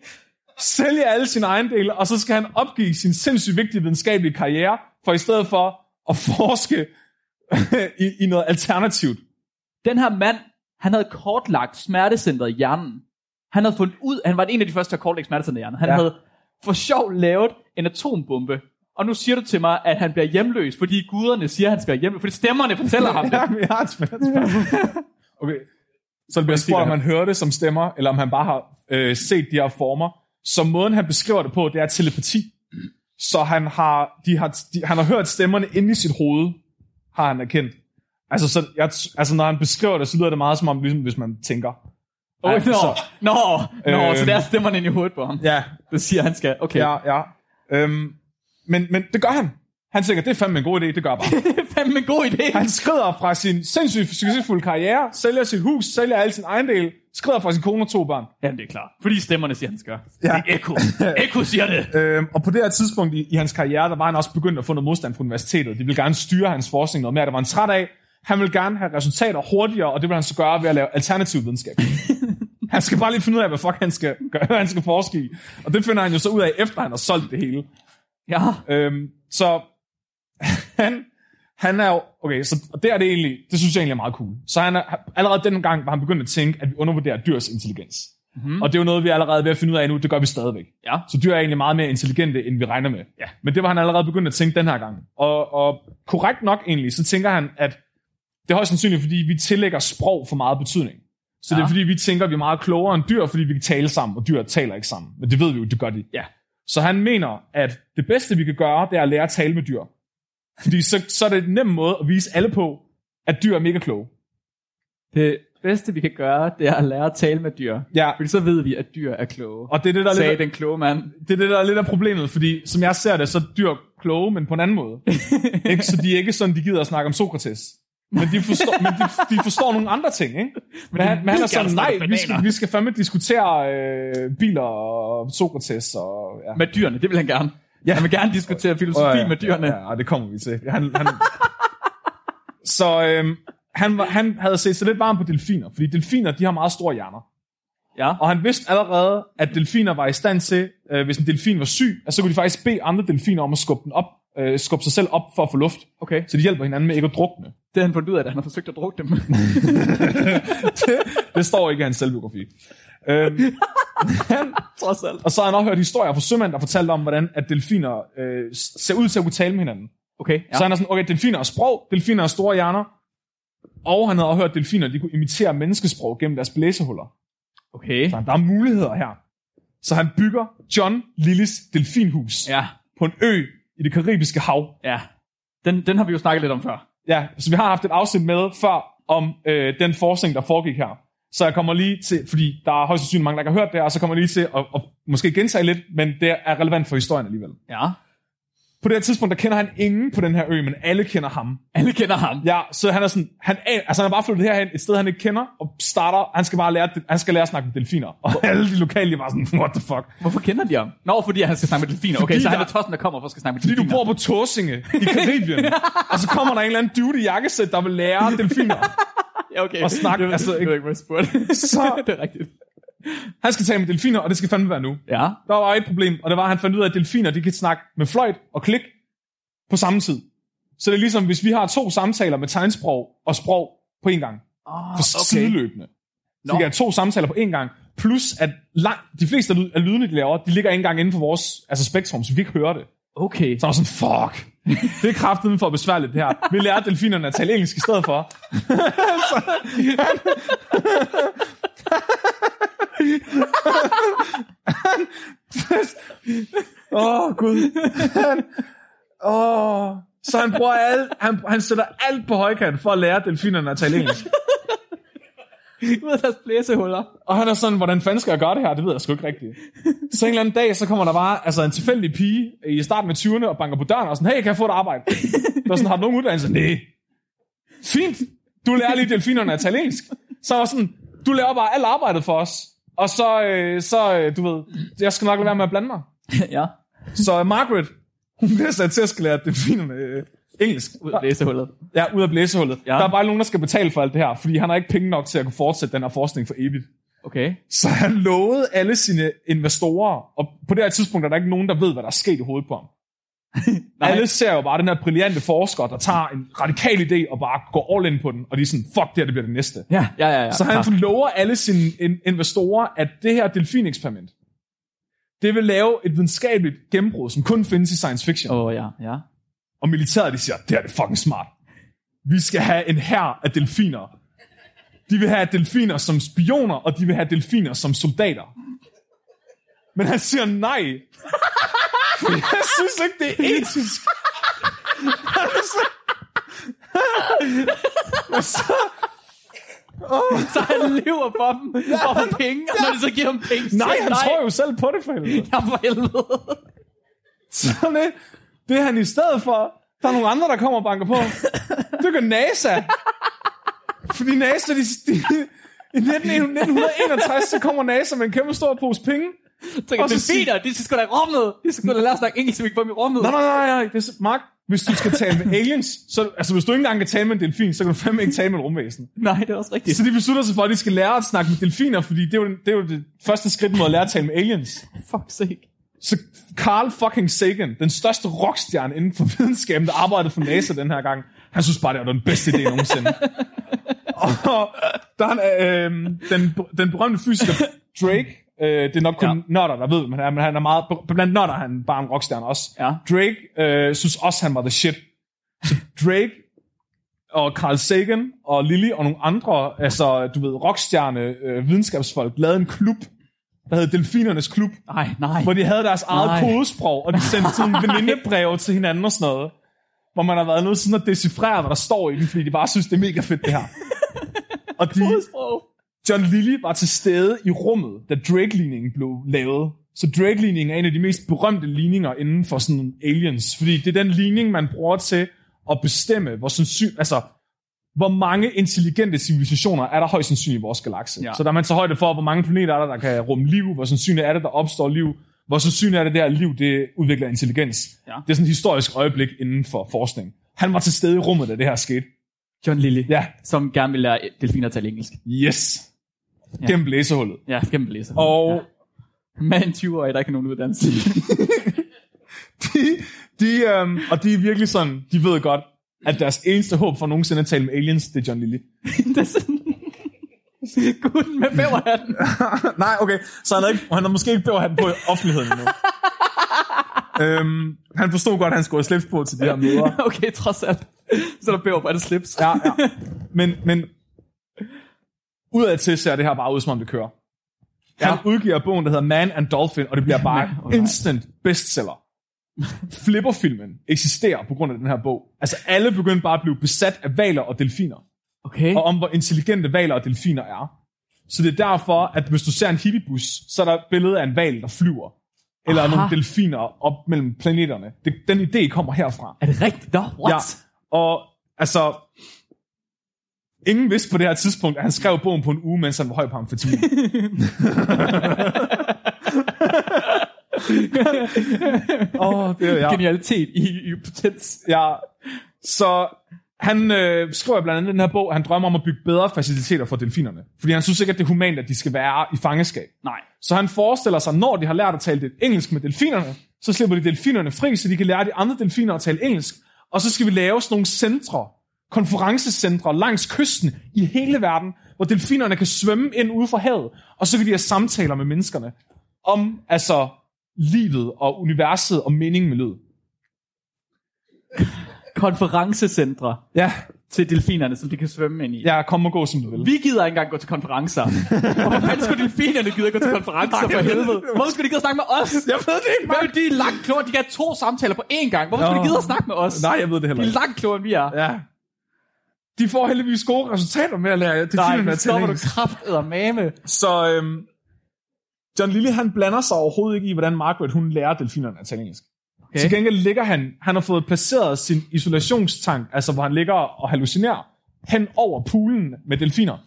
sælge alle sine ejendele, og så skal han opgive sin sindssygt vigtige videnskabelige karriere, for i stedet for at forske i, i noget alternativt. Den her mand, han havde kortlagt smertecentret i hjernen. Han havde fundet ud, han var en af de første til at kortlægge smertecentret i hjernen. Han Ja. havde for sjov lavet en atombombe. Og nu siger du til mig, at han bliver hjemløs, fordi guderne siger, at han skal være hjemløs. Fordi stemmerne fortæller ham det. Ja, men jeg har et. Okay. Så det bliver spurgt, om han hører det som stemmer, eller om han bare har øh, set de her former. Så måden, han beskriver det på, det er telepati. Så han har, de har, de, han har hørt stemmerne inde i sit hoved, har han erkendt. Altså, så jeg, altså, når han beskriver det, så lyder det meget som om, ligesom hvis man tænker. Oh, Altså, nå, nå, nå, Øhm. så der er stemmerne ind i hovedet på ham. Ja, Det siger han skal. Okay. ja, ja. Øhm, men, men det gør han. Han tænker, det er fandme en god idé, det gør jeg bare. Det er fandme en god idé. Han skrider fra sin sindssygt succesfulde karriere, sælger sit hus, sælger alle sin ejendel, skrider fra sin kone og to børn. Jamen, det er klart. Fordi stemmerne siger, han skal. Ja. Det er Eko. Eko siger det. Øhm, og på det her tidspunkt i, i hans karriere, der var han også begyndt at få noget modstand fra universitetet. De ville gerne styre hans forskning noget mere. Det var han træt af. Han ville gerne have resultater hurtigere, og det vil han så gøre ved at lave alternativ videnskab. han skal bare lige finde ud af, hvad fuck han skal, gøre, hvad han skal forske i. Og det finder han jo så ud af, efter han har solgt det hele. Ja. Øhm, så han, han er jo, okay, så og det er det egentlig, det synes jeg egentlig er meget cool. Så han er, allerede dengang var han begyndt at tænke, at vi undervurderer dyrs intelligens. Mm-hmm. Og det er jo noget, vi er allerede ved at finde ud af nu, det gør vi stadigvæk. Ja. Så dyr er egentlig meget mere intelligente, end vi regner med. Ja. Men det var han allerede begyndt at tænke den her gang. Og, og korrekt nok egentlig, så tænker han, at det er højst sandsynligt, fordi vi tillægger sprog for meget betydning. Så ja. det er fordi, vi tænker, at vi er meget klogere end dyr, fordi vi kan tale sammen, og dyr taler ikke sammen. Men det ved vi jo, det gør de. Ja. Så han mener, at det bedste, vi kan gøre, det er at lære at tale med dyr. Fordi så, så er det en nem måde at vise alle på, at dyr er mega kloge. Det bedste, vi kan gøre, det er at lære at tale med dyr. Ja, Fordi så ved vi, at dyr er kloge. og det er det, der er sagde lidt, den kloge mand. det er det, der er lidt af problemet, fordi som jeg ser det, så er dyr kloge, men på en anden måde. ikke? Så de er ikke sådan, de gider at snakke om Sokrates. Men de forstår, men de, de forstår nogle andre ting, ikke? Men, han, men han er sådan, nej, vi skal, bananer." vi skal fandme diskutere øh, biler og Sokrates og... Ja. Med dyrene, det vil han gerne. Ja. Han vil gerne diskutere filosofi Åh, ja, med dyrene. Ja, ja, det kommer vi til. Han, han... så øhm, han, var, han havde set sig lidt varm på delfiner, fordi delfiner, de har meget store hjerner. Ja. Og han vidste allerede, at delfiner var i stand til, øh, hvis en delfin var syg, at så kunne de faktisk bede andre delfiner om at skubbe, den op, øh, skubbe sig selv op for at få luft. Okay. Så de hjælper hinanden med ikke at drukne. Det har han fundet ud af, da han har forsøgt at drukke dem. det, det står ikke i hans selvbiografi. Øhm, han, Trods alt. og så har han også hørt historier fra sømænd, der fortalte om, hvordan at delfiner øh, ser ud til at kunne tale med hinanden. Okay. Ja. Så han er sådan, okay, delfiner er sprog, delfiner er store hjerner, og han havde også hørt, at delfiner de kunne imitere menneskesprog gennem deres blæsehuller. Okay. Så der er muligheder her. Så han bygger John Lillis delfinhus Ja. på en ø i det karibiske hav. Ja. Den, den har vi jo snakket lidt om før. Ja, så vi har haft et afsnit med før om øh, den forskning, der foregik her. Så jeg kommer lige til, fordi der er højst sandsynligt mange, der ikke har hørt det, og så kommer jeg lige til at, at måske gentage lidt, men det er relevant for historien alligevel. Ja. På det her tidspunkt, der kender han ingen på den her ø, men alle kender ham. Alle kender ham. Ja, så han er sådan, han, er, altså han er bare flyttet herhen, et sted han ikke kender, og starter, han skal bare lære, han skal lære at snakke med delfiner. Og alle de lokale, de var sådan, what the fuck. Hvorfor kender de ham? Nå, fordi han skal snakke med delfiner. Okay, Fordi så han er tossen, der kommer for at skal snakke med Fordi du delfiner. bor på Torsinge i Karibien, og så kommer der en eller anden dude i jakkesæt, der vil lære delfiner. Ja, okay. og snakke, Det, altså, altså, ikke- ikke, hvad jeg spurgte. Så- det er rigtigt. Han skal tale med delfiner, og det skal fandme være nu. Ja. Der var et problem, og det var, at han fandt ud af, at delfiner, de kan snakke med fløjt og klik på samme tid. Så det er ligesom, hvis vi har to samtaler med tegnsprog og sprog på en gang, Oh, for okay. sideløbende. Så vi kan have to samtaler på en gang, plus at lang, de fleste af lyd- af lydene, de laver, de ligger ikke engang inden for vores altså spektrum, så vi ikke høre det. Okay. Så er sådan, fuck, det er kraften for besværligt det her. Vi lærer delfinerne at tale engelsk i stedet for. så, han, Åh, oh, Gud. Han, oh. Så han bruger alt, han, han sætter alt på højkant for at lære delfinerne at tale engelsk. Ud af deres blæsehuller. Og han er sådan, hvordan fanden skal jeg gøre det her? Det ved jeg sgu ikke rigtigt. Så en eller anden dag, så kommer der bare altså en tilfældig pige i starten af 20'erne og banker på døren og sådan, hey, kan jeg få et arbejde? Det var sådan, har du nogen uddannelse? Nej. Fint. Du lærer lige delfinerne at tale engelsk. Så var sådan, du laver bare alt arbejdet for os. Og så, øh, så øh, du ved, jeg skal nok lade være med at blande mig. ja. Så øh, Margaret, hun bliver sat til at skal lære delfinerne øh, engelsk. Ud af blæsehullet. Ja, ud af blæsehullet. Ja. Der er bare nogen, der skal betale for alt det her, fordi han har ikke penge nok til at kunne fortsætte den her forskning for evigt. Okay. Så han lovede alle sine investorer, og på det her tidspunkt er der ikke nogen, der ved, hvad der er sket i hovedet på ham. Alle ser jo bare den her brillante forsker, der tager en radikal idé og bare går all in på den, og de er sådan, fuck det her, det bliver det næste. Ja, ja, ja. ja. Så han klart. lover alle sine in- investorer, at det her delfineksperiment, det vil lave et videnskabeligt gennembrud, som kun findes i science fiction. Åh, oh, ja, ja. Og militæret, de siger, det her det er fucking smart. Vi skal have en hær af delfiner. De vil have delfiner som spioner, og de vil have delfiner som soldater. Men han siger nej. For jeg synes ikke, det er etisk. Og så, Så han lever for dem, for at få penge, og når de så giver ham penge, nej, han tror jo selv på det for helvede. Ja, for helvede. Så det, det er han i stedet for. Der er nogle andre, der kommer og banker på. Det gør NASA. Fordi NASA, de, de, i 19, 1961, så kommer NASA med en kæmpe stor pose penge. Tænker, Og så delfiner, de skal sgu da rummet. De skal da lære at snakke engelsk, vi få dem i rummet. Nej, nej, nej, nej. Det er, Mark, hvis du skal tale med aliens, så, altså hvis du ikke engang kan tale med en delfin, så kan du fandme ikke tale med et rumvæsen. Nej, det er også rigtigt. Så de beslutter sig for, at de skal lære at snakke med delfiner, fordi det er jo, det, er jo det første skridt mod at lære at tale med aliens. Fuck sake. Så Carl fucking Sagan, den største rockstjerne inden for videnskaben, der arbejdede for NASA den her gang, han synes bare, det var den bedste idé nogensinde. og der er øh, den, den berømte fysiker Drake, øh, det er nok kun Ja. nørder, der ved, hvem han men han er meget, blandt nørder er han bare en rockstjerne også. Ja. Drake øh, synes også, han var the shit. Så Drake og Carl Sagan og Lily og nogle andre, altså du ved, rockstjerne, øh, videnskabsfolk, lavede en klub, der hed Delfinernes Klub, Nej, nej. hvor de havde deres eget Nej. kodesprog, og de sendte sådan venindebreve til hinanden og sådan noget, hvor man har været nødt til sådan at decifrere, hvad der står i den, fordi de bare synes, det er mega fedt det her. Og de, John Lilly var til stede i rummet, da Drake-ligningen blev lavet. Så Drake-ligningen er en af de mest berømte ligninger inden for sådan aliens, fordi det er den ligning, man bruger til at bestemme, hvor sandsynligt, altså, hvor mange intelligente civilisationer er der højst sandsynligt i vores galakse. Ja. Så der er man så højde for, hvor mange planeter er der, der kan rumme liv, hvor sandsynligt er det, der opstår liv, hvor sandsynligt er det, der liv det udvikler intelligens. Ja. Det er sådan et historisk øjeblik inden for forskning. Han var til stede i rummet, da det her skete. John Lilly, Ja, som gerne vil lære delfiner at tale engelsk. yes. Ja. Gennem blæsehullet. Ja, gennem læser. Og Ja. Mand 20 år, der er ikke nogen uddannelse. de, de, øhm, og de er virkelig sådan, de ved godt, at deres eneste håb for nogensinde at tale med aliens, det er John Lilly. det er sådan... Guden med bæverhatten. Nej, okay, så han har, ikke, han har måske ikke bæverhatten på i offentligheden endnu. øhm, han forstod godt, at han skulle have slips på til de her møder. okay, trods alt. Så er der bæver på det slips. Ja, ja. Men, men udad til ser det her bare ud, som om det kører. Han Ja. udgiver bogen, der hedder Man and Dolphin, og det bliver bare nej. instant bestseller. Flipperfilmen eksisterer på grund af den her bog. Altså alle begyndte bare at blive besat af valer og delfiner. Okay. og om hvor intelligente valer og delfiner er. Så det er derfor, at hvis du ser en hippibus, så er der et billede af en val, der flyver. Eller Aha. nogle delfiner op mellem planeterne. Det, den idé kommer herfra. Er det rigtigt? Nå, what? Ja, og altså... Ingen vidste på det her tidspunkt, at han skrev bogen på en uge, mens han var høj på amfetamin. Åh, oh, det er ja. Genialitet i, i potens. Ja, så han øh, skriver blandt andet den her bog, at han drømmer om at bygge bedre faciliteter for delfinerne. Fordi han synes ikke, at det er humant, at de skal være i fangeskab. Nej. Så han forestiller sig, når de har lært at tale det engelsk med delfinerne, så slipper de delfinerne fri, så de kan lære de andre delfiner at tale engelsk. Og så skal vi lave sådan nogle centre, konferencecentre langs kysten i hele verden, hvor delfinerne kan svømme ind ude fra havet, og så kan de have samtaler med menneskerne om altså livet og universet og meningen med livet. Konferencecentre Ja, til delfinerne, som de kan svømme ind i. ja kom og gå, som du vil. Vi gider ikke engang gå til konferencer. Hvorfor fanden skulle delfinerne gide at gå til konferencer for helvede? Hvorfor skulle de gide at snakke med os? Jeg ved det ikke, Hvad, de er langt klogere. De kan have to samtaler på én gang. Hvorfor skulle de gide at snakke med os? Nej, jeg ved det De heller er ikke. langt klogere, end vi er. Ja. De får heldigvis gode resultater med at lære det Nej, nu stopper du kraft mame. Så øhm, John Lilly, han blander sig overhovedet ikke i, hvordan Margaret, hun lærer delfinerne at tale engelsk. Okay. Til gengæld ligger han, han har fået placeret sin isolationstank, altså hvor han ligger og hallucinerer, hen over poolen med delfiner.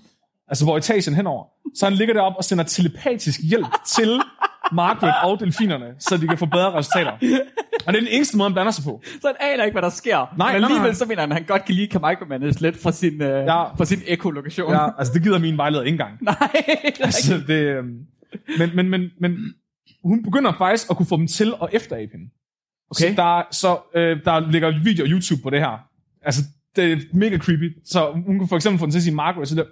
Altså hvor etagen henover. Så han ligger deroppe og sender telepatisk hjælp til Margaret og delfinerne, så de kan få bedre resultater. Og det er den eneste måde, han blander sig på. Så han aner ikke, hvad der sker. Nej, Men alligevel nej. så mener han, at han godt kan lige kan micromanage lidt fra sin, øh, Ja. fra sin ekolokation. Ja, altså det gider min vejleder ikke engang. Nej, Altså, det, øhm, men, men, men, men hun begynder faktisk at kunne få dem til at efterabe hende. Okay. Så, der, så øh, der ligger video og YouTube på det her. Altså, det er mega creepy. Så hun kan for eksempel få den til at sige Margaret, så der,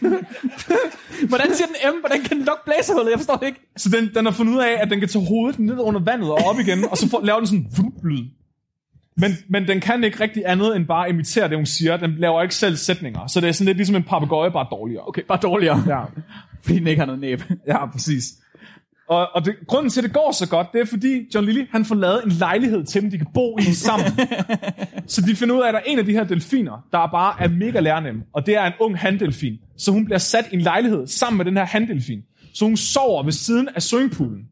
Hvordan siger den M? Hvordan kan den nok blæsehullet? Jeg forstår det ikke. så den, den har fundet ud af, at den kan tage hovedet ned under vandet og op igen, og så får, laver den sådan en lyd. Men, men den kan ikke rigtig andet end bare imitere det, hun siger. Den laver ikke selv sætninger. Så det er sådan lidt ligesom en papegøje, bare dårligere. Okay, bare dårligere. Ja. Fordi den ikke har noget næb. Ja, præcis. Og, og det, grunden til, at det går så godt, det er fordi John Lilly, han får lavet en lejlighed til dem, de kan bo i sammen. så de finder ud af, at der er en af de her delfiner, der bare er mega lærnem, og det er en ung handdelfin. Så hun bliver sat i en lejlighed sammen med den her handdelfin. Så hun sover ved siden af swimmingpoolen.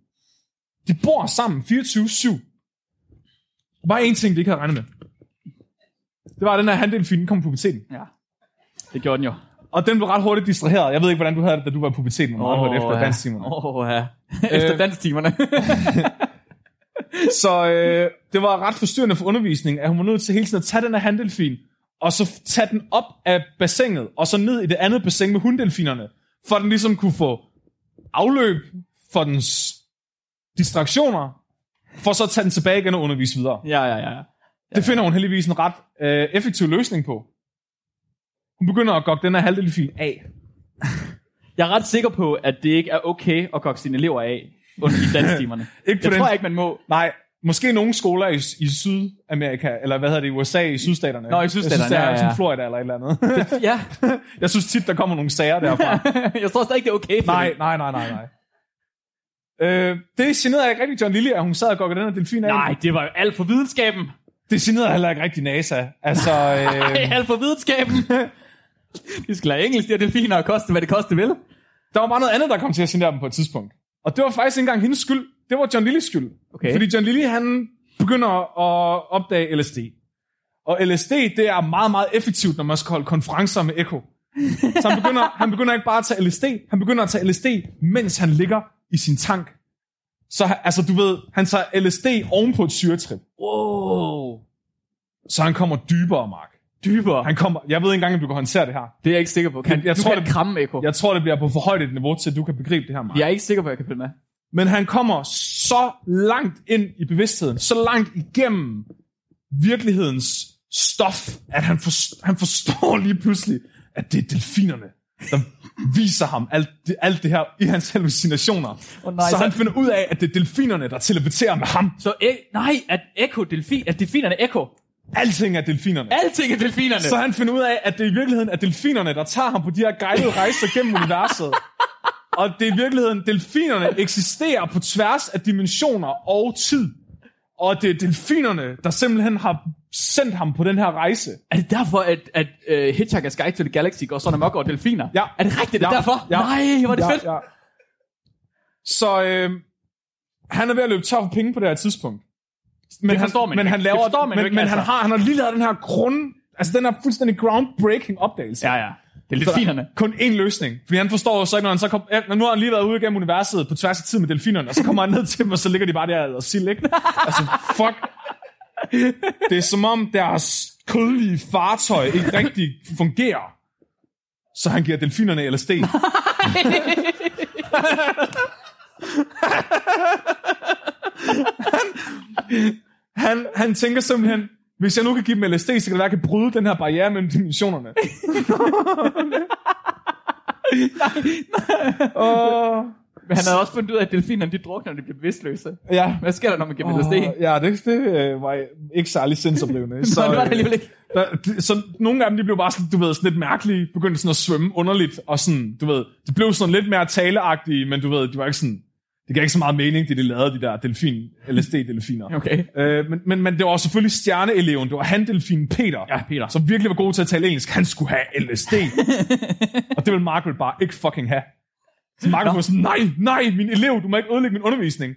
De bor sammen 24-7. Bare en ting, de ikke havde regnet med. Det var, at den her handdelfin kom på puberteten. Ja. Det gjorde den jo. Og den blev ret hurtigt distraheret. Jeg ved ikke, hvordan du havde det, da du var i puberteten, men oh, efter ja. danstimerne. Åh, oh, ja. Efter danstimerne. Så øh, det var ret forstyrrende for undervisningen, at hun var nødt til hele tiden at tage den her handdelfin, og så tage den op af bassinet, og så ned i det andet bassin med hunddelfinerne, for at den ligesom kunne få afløb for dens distraktioner, for så at tage den tilbage igen og undervise videre. ja, ja, ja. Det finder hun heldigvis en ret øh, effektiv løsning på. Hun begynder at gokke den her halvdelfin af. Jeg er ret sikker på, at det ikke er okay at kokke sine elever af under i danstimerne. Ikke Jeg den- tror ikke, man må. Nej, måske nogle skoler i, i Sydamerika, eller hvad hedder det, i USA, i sydstaterne. Nå, i sydstaterne, Jeg synes, det er ja, ja, ja. Florida eller et eller andet. Ja, jeg synes tit, der kommer nogle sager derfra. jeg tror stadig ikke, det er okay. For nej, det. nej, nej, nej, nej. Øh, det generede ikke rigtig John Lilly, at hun sad og gokkede den her delfin af. Nej, det var jo alt for videnskaben. Det generede heller ikke rigtig NASA. Altså, øh, alt for videnskaben. De skal lære engelsk, de her delfiner, og koste, hvad det koste vil. der var bare noget andet, der kom til at genere dem på et tidspunkt. Og det var faktisk ikke engang hendes skyld. Det var John Lillys skyld. Okay. Fordi John Lilly, han begynder at opdage LSD. Og LSD, det er meget, meget effektivt, når man skal holde konferencer med Echo. Så han begynder, han begynder ikke bare at tage LSD, han begynder at tage LSD, mens han ligger i sin tank. Så han- altså, du ved, han tager LSD oven på et syretrip. Wow. Så han kommer dybere, Mark. Dybere. Han kommer, jeg ved ikke engang, om du kan håndtere det her. Det er jeg ikke sikker på. Kan, Jeg- du tror, kan det- kramme Eko. Jeg tror, det bliver på for højt et niveau til, du kan begribe det her, Mark. Jeg er ikke sikker på, at jeg kan følge med. Men han kommer så langt ind i bevidstheden, så langt igennem virkelighedens stof, at han, forstår, han forstår lige pludselig, at det er delfinerne, der viser ham alt det, alt det her i hans hallucinationer. Åh nej, så så- han finder ud af, at det er delfinerne, der teleporterer med ham. Så e- nej, at Eko delfin, at delfinerne Eko. Alting er delfinerne. Alting er delfinerne. Så han finder ud af, at det i virkeligheden er delfinerne, der tager ham på de her guidede rejser gennem universet. Og det er i virkeligheden, delfinerne eksisterer på tværs af dimensioner og tid. Og det er delfinerne, der simpelthen har sendt ham på den her rejse. Er det derfor, at, at uh, Hitchhiker's Guide to the Galaxy går sådan amok over delfiner? Ja. Er det rigtigt? Det Ja. derfor? Ja. Nej, hvor er det ja, fedt. Ja. Så øh, han er ved at løbe tør for penge på det her tidspunkt. Men Det forstår man men ikke. han laver, Det forstår man jo men, ikke, men han, altså. har, han har lige lavet den her grund, altså den her fuldstændig groundbreaking opdagelse. Ja, ja. Det er delfinerne. kun én løsning. Fordi han forstår jo så ikke, når han så kom, ja, nu har han lige været ude igennem universet på tværs af tid med delfinerne, og så kommer han ned til dem, og så ligger de bare der og sild, ikke? Altså, fuck. Det er som om deres kødlige fartøj ikke rigtig fungerer. Så han giver delfinerne LSD. han, han, han tænker simpelthen, hvis jeg nu kan give dem LSD, så kan det være, at jeg kan bryde den her barriere mellem dimensionerne. Åh, Men han havde også fundet ud af, at delfinerne de drukner, når de bliver bevidstløse. ja. Hvad sker der, når man giver dem LSD? Ja, det, det øh, var ikke særlig sindsoplevende. Så, det var det alligevel ikke. der, de- så nogle af dem, de blev bare sådan, du ved, sådan lidt mærkelige, begyndte sådan at svømme underligt, og sådan, du ved, det blev sådan lidt mere taleagtige, men du ved, de var ikke sådan, det gav ikke så meget mening, det de lavede, de der delfin, LSD-delfiner. Okay. Øh, men, men, men det var selvfølgelig stjerneeleven, det var han delfin Peter, Ja, Peter. som virkelig var god til at tale engelsk, han skulle have LSD. og det ville Margaret bare ikke fucking have. Så Margaret var sådan, nej, nej, min elev, du må ikke ødelægge min undervisning.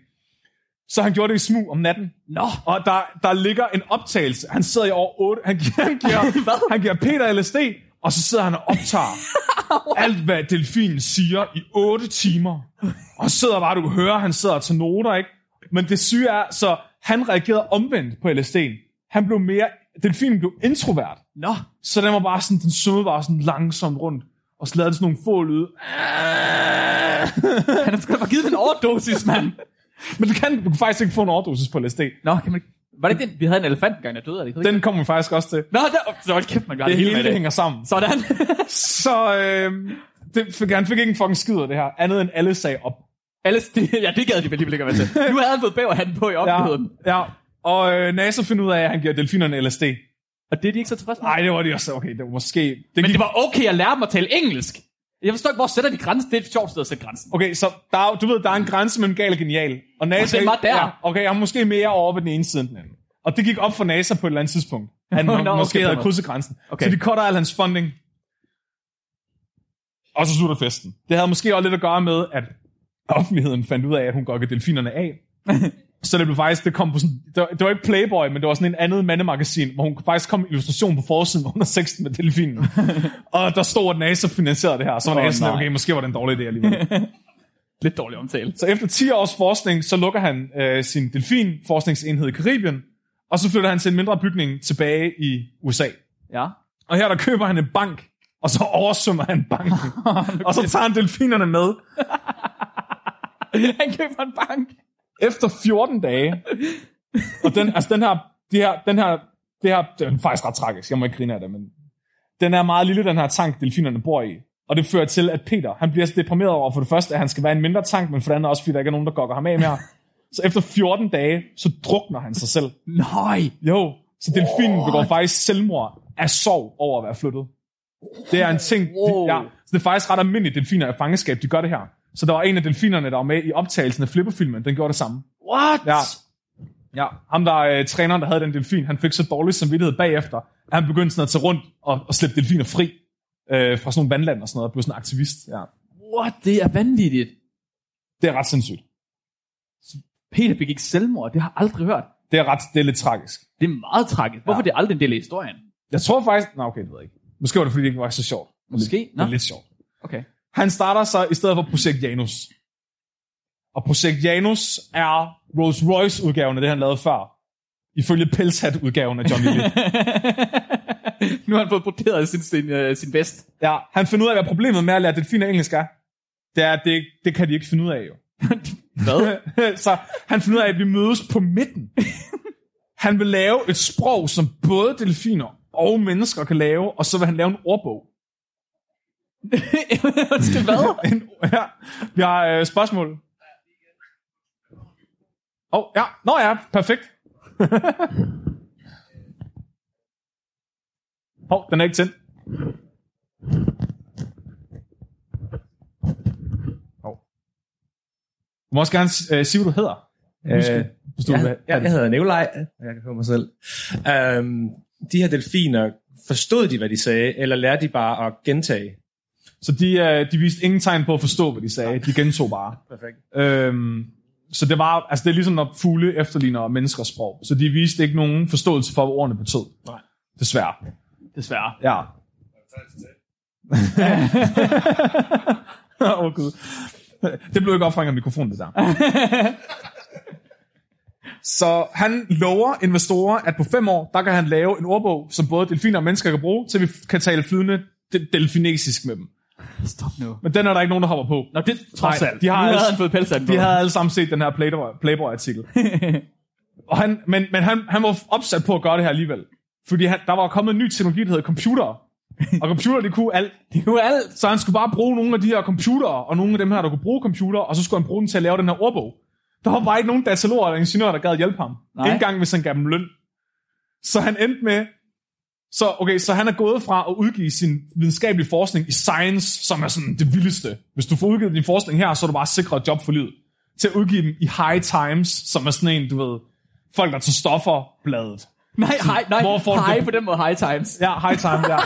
Så han gjorde det i smug om natten. Nå. Og der, der ligger en optagelse. Han sidder i over 8. Han giver, han giver, han giver Peter LSD, og så sidder han og optager alt, hvad delfinen siger i 8 timer. Og sidder bare, du kan høre, han sidder og tager noter, ikke? Men det syge er, så han reagerede omvendt på LSD'en. Han blev mere, delfinen blev introvert. Nå. Så den var bare sådan, den svømmede bare sådan langsomt rundt. Og så lavede den sådan nogle få lyde. Han har sgu da bare givet den overdosis, mand. Men du kan, du kan faktisk ikke få en overdosis på LSD. Nå, kan man. Var det den? Vi havde en elefant engang, der døde det. Den... Kommer vi faktisk også til. Nå, der... Så hold kæft, man gør Det det, hele med det hænger sammen. Sådan. Så øh, det, han fik ikke en fucking skid af det her, andet end alle sagde op. Alles, det, ja, det gad de vel alligevel ikke at være til. Nu havde han fået bæverhatten på i Ja, offentligheden. ja. Og øh, NASA finder ud af, at han giver delfinerne LSD. Og det er de ikke så tilfredse med. Nej, det var de også. Okay, det var måske... Det Men gik, det var okay at lære dem at tale engelsk. Jeg forstår ikke, hvor sætter de grænsen? Det er et sjovt sted at sætte grænsen. Okay, så der, er- du ved, der er en grænse mellem gal og genial. Og NASA... Og den var der. Ja, okay, han er måske mere over ved den ene side end den anden. Og det gik op for NASA på et eller andet tidspunkt. Han må, nå, måske okay, havde på krydset grænsen. Okay. Så de cutter al hans funding. Og så slutter festen. Det havde måske også lidt at gøre med, at offentligheden fandt ud af, at hun gokkede delfinerne af. så det blev faktisk, det kom på sådan, det var, det var ikke Playboy, men det var sådan en andet mandemagasin, hvor hun faktisk kom en illustration på forsiden, hvor hun har sex med delfinen. og der stod, at NASA finansierede det her. Så var Åh, NASA okay, måske var det en dårlig idé alligevel. Lidt dårlig omtale. Så efter 10 års forskning, så lukker han øh, sin delfinforskningsenhed i Karibien, og så flytter han til en mindre bygning tilbage i USA. Ja. Og her der køber han en bank, og så oversvømmer han banken. og så tager han delfinerne med. han køber en bank. Efter 14 dage, og den, altså den her, de her, den her, det her, det er faktisk ret tragisk, jeg må ikke grine af det, men den er meget lille, den her tank, delfinerne bor i. Og det fører til, at Peter, han bliver så deprimeret over for det første, at han skal være en mindre tank, men for det andet også, fordi der ikke er nogen, der gokker ham af mere. Så efter 14 dage, så drukner han sig selv. Nej. Jo, så delfinen begår faktisk selvmord af sorg over at være flyttet. Det er en ting, de, Wow. ja, så det er faktisk ret almindeligt, delfiner i fangeskab, de gør det her. Så der var en af delfinerne, der var med i optagelsen af Flipper-filmen, den gjorde det samme. What? Ja. Ja, ham der øh, træneren, der havde den delfin, han fik så dårlig samvittighed bagefter, at han begyndte sådan at tage rundt og, og slippe delfiner fri øh, fra sådan nogle vandland og sådan noget, og blev sådan en aktivist. Ja. What? Det er vanvittigt. Det er ret sindssygt. Peter begik selvmord. Det har jeg aldrig hørt. Det er ret, det er lidt tragisk. Det er meget tragisk. Hvorfor Ja. det er aldrig en del af historien? Jeg tror faktisk, nej okay, det ved jeg ikke. Måske var det, fordi det ikke var så sjovt. Måske. Det Nå. er lidt sjovt. Okay. Han starter så i stedet for Projekt Janus. Og Projekt Janus er Rolls Royce udgaven af det, han lavede før. Ifølge Pelshat-udgaven af Johnny Lee. nu har han fået broderet sin, sin, uh, sin vest. ja, han finder ud af, hvad problemet med at lære delfiner engelsk er. Det er, det, det kan de ikke finde ud af, jo. Hvad? så han finder ud af, at vi mødes på midten. Han vil lave et sprog, som både delfiner og mennesker kan lave, og så vil han lave en ordbog. Undskyld, hvad? En, ja, vi har øh, spørgsmål. Åh, oh, ja. Nå ja, perfekt. Hov, oh, den er ikke tændt. Hov. Du må også gerne øh, sige, hvad du hedder. Øh, hvis du ja, vil ja, jeg hedder Nikolaj, og jeg kan høre mig selv. Um, de her delfiner, forstod de, hvad de sagde, eller lærte de bare at gentage? Så de, øh, de viste ingen tegn på at forstå, hvad de sagde. De gentog bare. Perfekt. Øhm, så det var, altså det er ligesom når fugle efterligner menneskers sprog. Så de viste ikke nogen forståelse for, hvad ordene betød. Nej. Desværre. Desværre. Ja. Åh oh, gud. Det blev ikke opfanget af mikrofonen, det der. Så han lover investorer, at på fem år, der kan han lave en ordbog, som både delfiner og mennesker kan bruge, til vi kan tale flydende de- delfinesisk med dem. Stop nu. Men den er der ikke nogen, der hopper på. Nå, det trods Nej, alt. de har altså- han fået pelshatten på. De havde alle sammen set den her Playboy- Playboy-artikel. og han, men men han, han var opsat på at gøre det her alligevel. Fordi han, der var kommet en ny teknologi, der hedder computer. Og computer, det kunne alt. Det jo alt. Så han skulle bare bruge nogle af de her computere, og nogle af dem her, der kunne bruge computer, og så skulle han bruge dem til at lave den her ordbog. Der var bare ikke nogen dataloger eller ingeniører, der gad hjælpe ham. Nej. Ikke engang, hvis han gav dem løn. Så han endte med... Så, okay, så han er gået fra at udgive sin videnskabelige forskning i Science, som er sådan det vildeste. Hvis du får udgivet din forskning her, så er du bare sikret et job for livet. Til at udgive dem i High Times, som er sådan en, du ved, folk der tager stoffer bladet. Nej, hej, nej. Hvor får du på den måde, high times. Ja, high time, ja.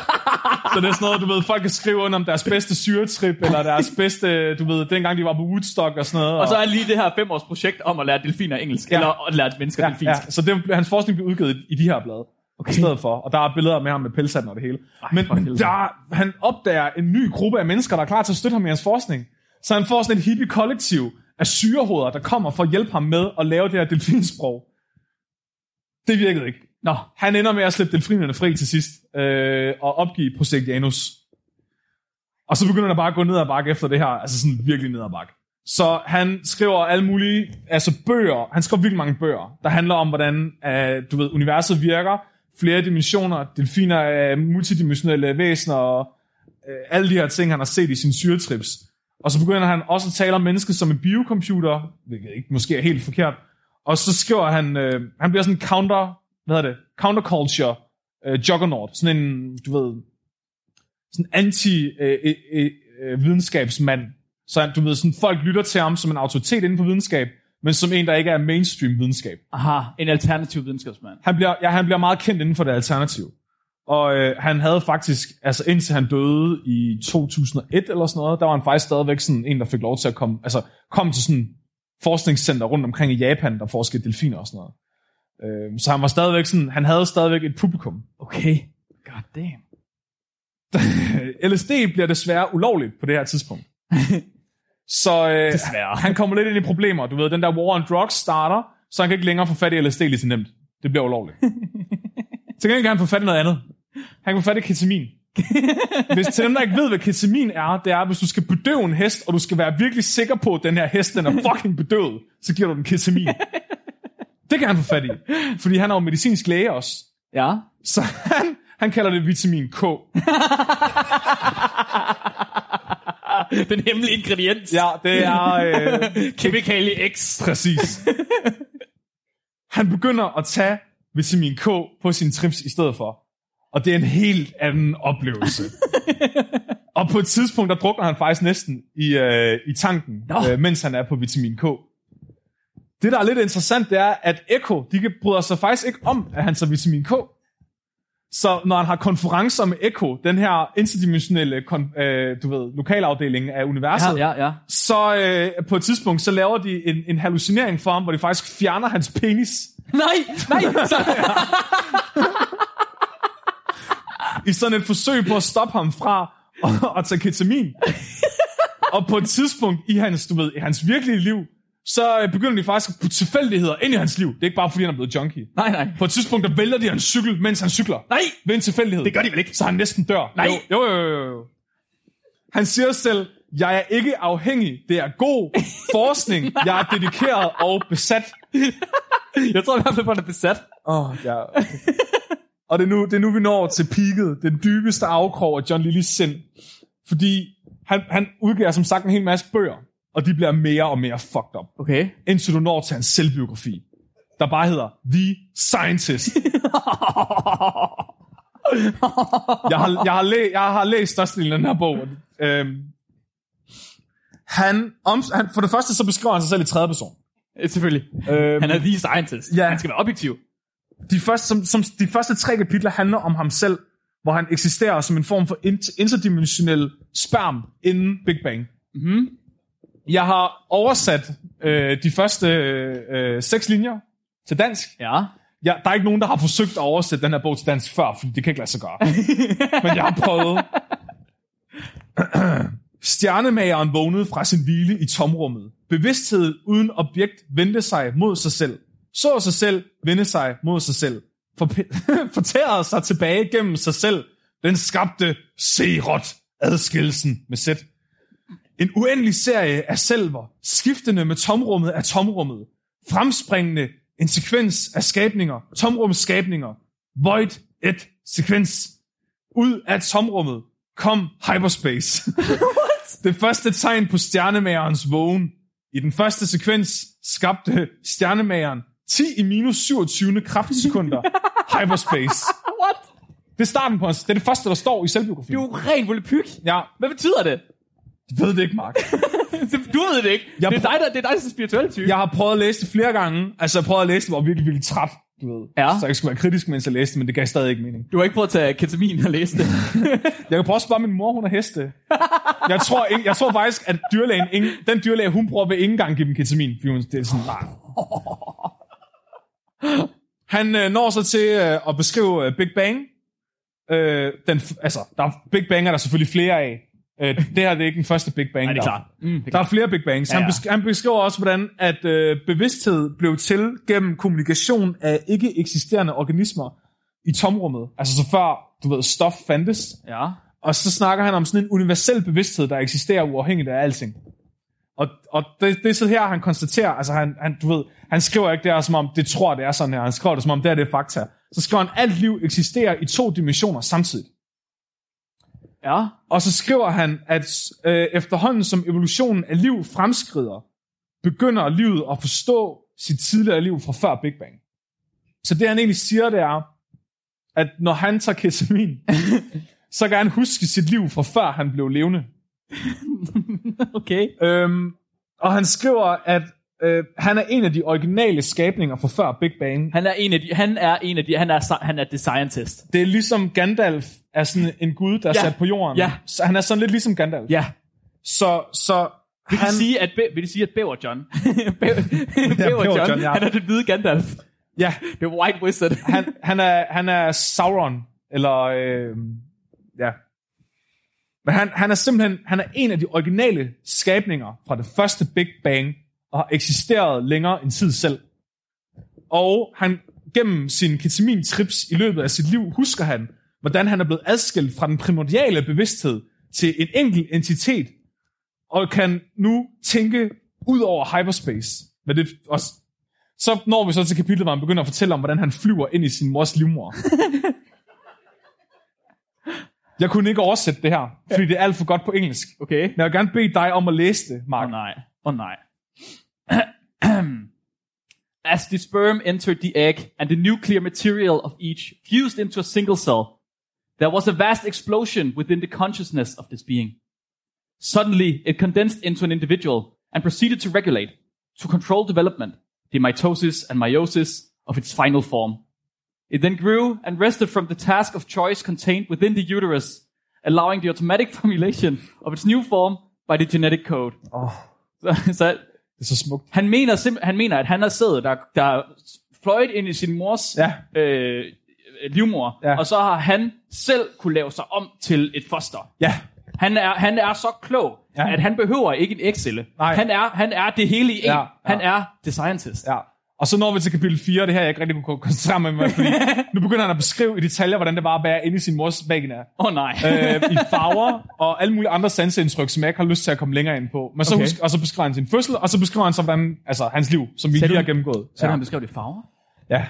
Så det er sådan noget, du ved, folk kan skrive under om deres bedste syretrip, eller deres bedste, du ved, dengang de var på Woodstock og sådan noget. Og så er lige det her fem års projekt om at lære delfiner engelsk, ja. eller at lære mennesker ja, delfinsk. ja, så det, hans forskning blev udgivet i de her blade. Okay. I stedet for. Og der er billeder med ham med pelshatten og det hele. Ej, men men der, han opdager en ny gruppe af mennesker, der er klar til at støtte ham i hans forskning. Så han får sådan et hippie kollektiv af syrehoveder, der kommer for at hjælpe ham med at lave det her delfinsprog. Det virkede ikke. Nå, han ender med at slippe delfinerne fri til sidst, øh, og opgive projekt Janus. Og så begynder der bare at gå ned ad bakke efter det her, altså sådan virkelig ned ad bakke. Så han skriver alle mulige, altså bøger, han skriver virkelig mange bøger, der handler om, hvordan uh, du ved, universet virker, flere dimensioner, delfiner er multidimensionelle væsener, og øh, alle de her ting, han har set i sine syretrips. Og så begynder han også at tale om mennesket som en biocomputer, hvilket ikke måske er helt forkert. Og så skriver han, øh, han bliver sådan en counter, hvad hedder det, counterculture øh, juggernaut. Sådan en, du ved, sådan anti-videnskabsmand. Øh, øh, øh, øh, videnskabsmand. Så han, du ved, sådan folk lytter til ham som en autoritet inden for videnskab, men som en, der ikke er mainstream videnskab. Aha, en alternativ videnskabsmand. Han bliver, ja, han bliver meget kendt inden for det alternativ. Og øh, han havde faktisk, altså indtil han døde i 2001 eller sådan noget, der var han faktisk stadigvæk sådan en, der fik lov til at komme, altså kom til sådan forskningscenter rundt omkring i Japan, der forskede delfiner og sådan noget. Øh, så han var stadigvæk sådan, han havde stadigvæk et publikum. Okay. God damn. LSD bliver desværre ulovligt på det her tidspunkt. så øh, Desværre. han kommer lidt ind i problemer. Du ved, den der war on drugs starter, så han kan ikke længere få fat i LSD lige så nemt. Det bliver ulovligt. Til gengæld kan han få fat i noget andet. Han kan få fat i ketamin. Hvis til dem, der ikke ved, hvad ketamin er, det er, hvis du skal bedøve en hest, og du skal være virkelig sikker på, at den her hest den er fucking bedøvet, så giver du den ketamin. Det kan han få fat i. Fordi han er jo medicinsk læge også. Ja. Så han, han kalder det vitamin K. Den hemmelige ingrediens. Ja, det er... Øh, Kemikalie X. præcis. Han begynder at tage vitamin K på sine trips i stedet for. Og det er en helt anden oplevelse. og på et tidspunkt, der drukner han faktisk næsten i, øh, i tanken, Nå. øh, mens han er på vitamin K. Det, der er lidt interessant, det er, at Echo, de kan- bryder sig faktisk ikke om, at han tager vitamin K. Så når han har konferencer med Echo, den her interdimensionelle kon- øh, du ved, lokalafdeling af universet, Ja, ja, ja. så øh, på et tidspunkt, så laver de en, en hallucinering for ham, hvor de faktisk fjerner hans penis. Nej, nej. Så, i sådan et forsøg på at stoppe ham fra at, at tage ketamin. og på et tidspunkt i hans, du ved, i hans virkelige liv, så øh, begynder de faktisk at putte tilfældigheder ind i hans liv. Det er ikke bare, fordi han er blevet junkie. nej, nej. På et tidspunkt, der vælter de hans cykel, mens han cykler. Nej. Ved en tilfældighed. Det gør de vel ikke? Så han næsten dør. Nej. Jo, jo, jo, jo, jo. Han siger selv, jeg er ikke afhængig. Det er god forskning. Jeg er dedikeret og besat. Jeg tror i hvert fald, han er besat. Åh, oh, ja. Okay. Og det er, nu, det er nu, vi når til peaket. Den dybeste afkrog af John Lillys sind. Fordi han, han udgiver som sagt en hel masse bøger. Og de bliver mere og mere fucked up. Okay. Indtil du når til hans selvbiografi. Der bare hedder The Scientist. jeg, har, jeg, har læ, jeg har læst størstedelen af den her bog. Øhm, han, om, han, for det første så beskriver han sig selv i tredje person. Selvfølgelig. Øhm, Han er the scientist. Ja. Han skal være objektiv. de første, som, som, de første tre kapitler handler om ham selv, hvor han eksisterer som en form for int- interdimensionel sperm inden Big Bang. Mhm. Jeg har oversat øh, de første øh, seks linjer til dansk. Ja. Ja, der er ikke nogen, der har forsøgt at oversætte den her bog til dansk før, fordi det kan ikke lade sig gøre. Men jeg har prøvet. Stjernemageren vågnede fra sin hvile i tomrummet. Bevidsthed uden objekt vendte sig mod sig selv. Så sig selv, vendte sig mod sig selv. Forp- fortærede sig tilbage gennem sig selv. Den skabte Serot adskillelsen med sæt. En uendelig serie af selver, skiftende med tomrummet af tomrummet. Fremspringende en sekvens af skabninger, tomrummets skabninger. Void et sekvens. Ud af tomrummet kom hyperspace. det første tegn på stjernemagerens vågen. I den første sekvens skabte stjernemageren 10 i minus 27 kraftsekunder hyperspace. What? Det er starten på hans, det er det første, der står i selvbiografien. Du er jo ren volapyk. Ja, Hvad betyder det? Jeg ved det ikke, Mark. Du ved det ikke. Jeg det, er dig, der, det er dig, der er spirituel type. Jeg har prøvet at læse det flere gange. Altså, jeg prøvede at læse det, og virkelig, virkelig træt. Du ved. Ja. Så jeg skulle være kritisk, mens jeg læste det, men det gav stadig ikke mening. Du har ikke prøvet at tage ketamin og læse det. Jeg kan prøve at spørge min mor, hun er heste. Jeg tror, ikke, jeg tror faktisk, at dyrlægen, ingen, den dyrlæge, hun prøver ved ikke engang give dem ketamin, fordi hun, det er sådan, nej. Han øh, når så til øh, at beskrive øh, Big Bang. Øh, den, altså, der er, Big Bang er der selvfølgelig flere af. Øh, det her det er ikke den første Big Bang. Nej, det er der- klart. Mm, det er Der er klart. flere Big Bangs. Ja, Han, ja. besk- han beskriver også, hvordan at øh, bevidsthed blev til gennem kommunikation af ikke eksisterende organismer i tomrummet. Altså så før, du ved, stof fandtes. Ja. Og så snakker han om sådan en universel bevidsthed, der eksisterer uafhængigt af alting. Og, og det, det er så her, han konstaterer, altså han, han, du ved, han skriver ikke det her, som om det tror, det er sådan her. Han skriver det, som om det er det er fakta. Så skriver han, alt liv eksisterer i to dimensioner samtidig. Ja. Og så skriver han, at øh, efterhånden som evolutionen af liv fremskrider, begynder livet at forstå sit tidligere liv fra før Big Bang. Så det han egentlig siger, det er, at når han tager ketamin, så kan han huske sit liv fra før han blev levende. Okay. Øhm, og han skriver, at øh, han er en af de originale skabninger fra før Big Bang. Han er en af de, han er en af de, han er, han er the scientist. Det er ligesom Gandalf er sådan en gud, der er Ja. sat på jorden. Ja. Så han er sådan lidt ligesom Gandalf. Ja. Så, så Vil han, det sige, at, vil det sige, at Bæver John, Bæver, Bæver Bæver John, John, ja. han er det hvide Gandalf. ja, The White Wizard. han, han, er, han er Sauron, eller øh, ja. Men han, han er simpelthen han er en af de originale skabninger fra det første Big Bang, og har eksisteret længere end tid selv. Og han gennem sin ketamin-trips i løbet af sit liv, husker han, hvordan han er blevet adskilt fra den primordiale bevidsthed til en enkelt entitet, og kan nu tænke ud over hyperspace. Men det, og så når vi så til kapitlet, hvor han begynder at fortælle om, hvordan han flyver ind i sin mors livmor. Jeg kunne ikke oversætte det her, fordi det er alt for godt på engelsk. Okay. Men jeg vil gerne bede dig om at læse det, Åh Mark. oh, nej. Åh oh, nej. As the sperm entered the egg and the nuclear material of each fused into a single cell, there was a vast explosion within the consciousness of this being. Suddenly, it condensed into an individual and proceeded to regulate, to control development, the mitosis and meiosis of its final form. It then grew and rested from the task of choice contained within the uterus, allowing the automatic formulation of its new form by the genetic code. Åh, Så, så det er så smukt. han, mener simp- han mener, at han har siddet der, der fløjt ind i sin mors Ja. øh, livmor, Ja. og så har han selv kunne lave sig om til et foster. Ja, Han er, han er så klog, Ja. at han behøver ikke en. Nej. Han er, han er det hele i en. Ja, ja. Han er the scientist. ja. Og så når vi til kapitel 4, det her jeg ikke rigtig kunne koncentrere mig med, fordi nu begynder han at beskrive i detaljer, hvordan det var at være inde i sin mors vagina. Åh oh, nej. øh, i farver og alle mulige andre sanseindtryk, som jeg ikke har lyst til at komme længere ind på. Men så Okay. husk, og så beskriver han sin fødsel, og så beskriver han så, hvordan, altså, hans liv, som vi Sagde lige har gennemgået. så ja. han beskrev det farver. ja.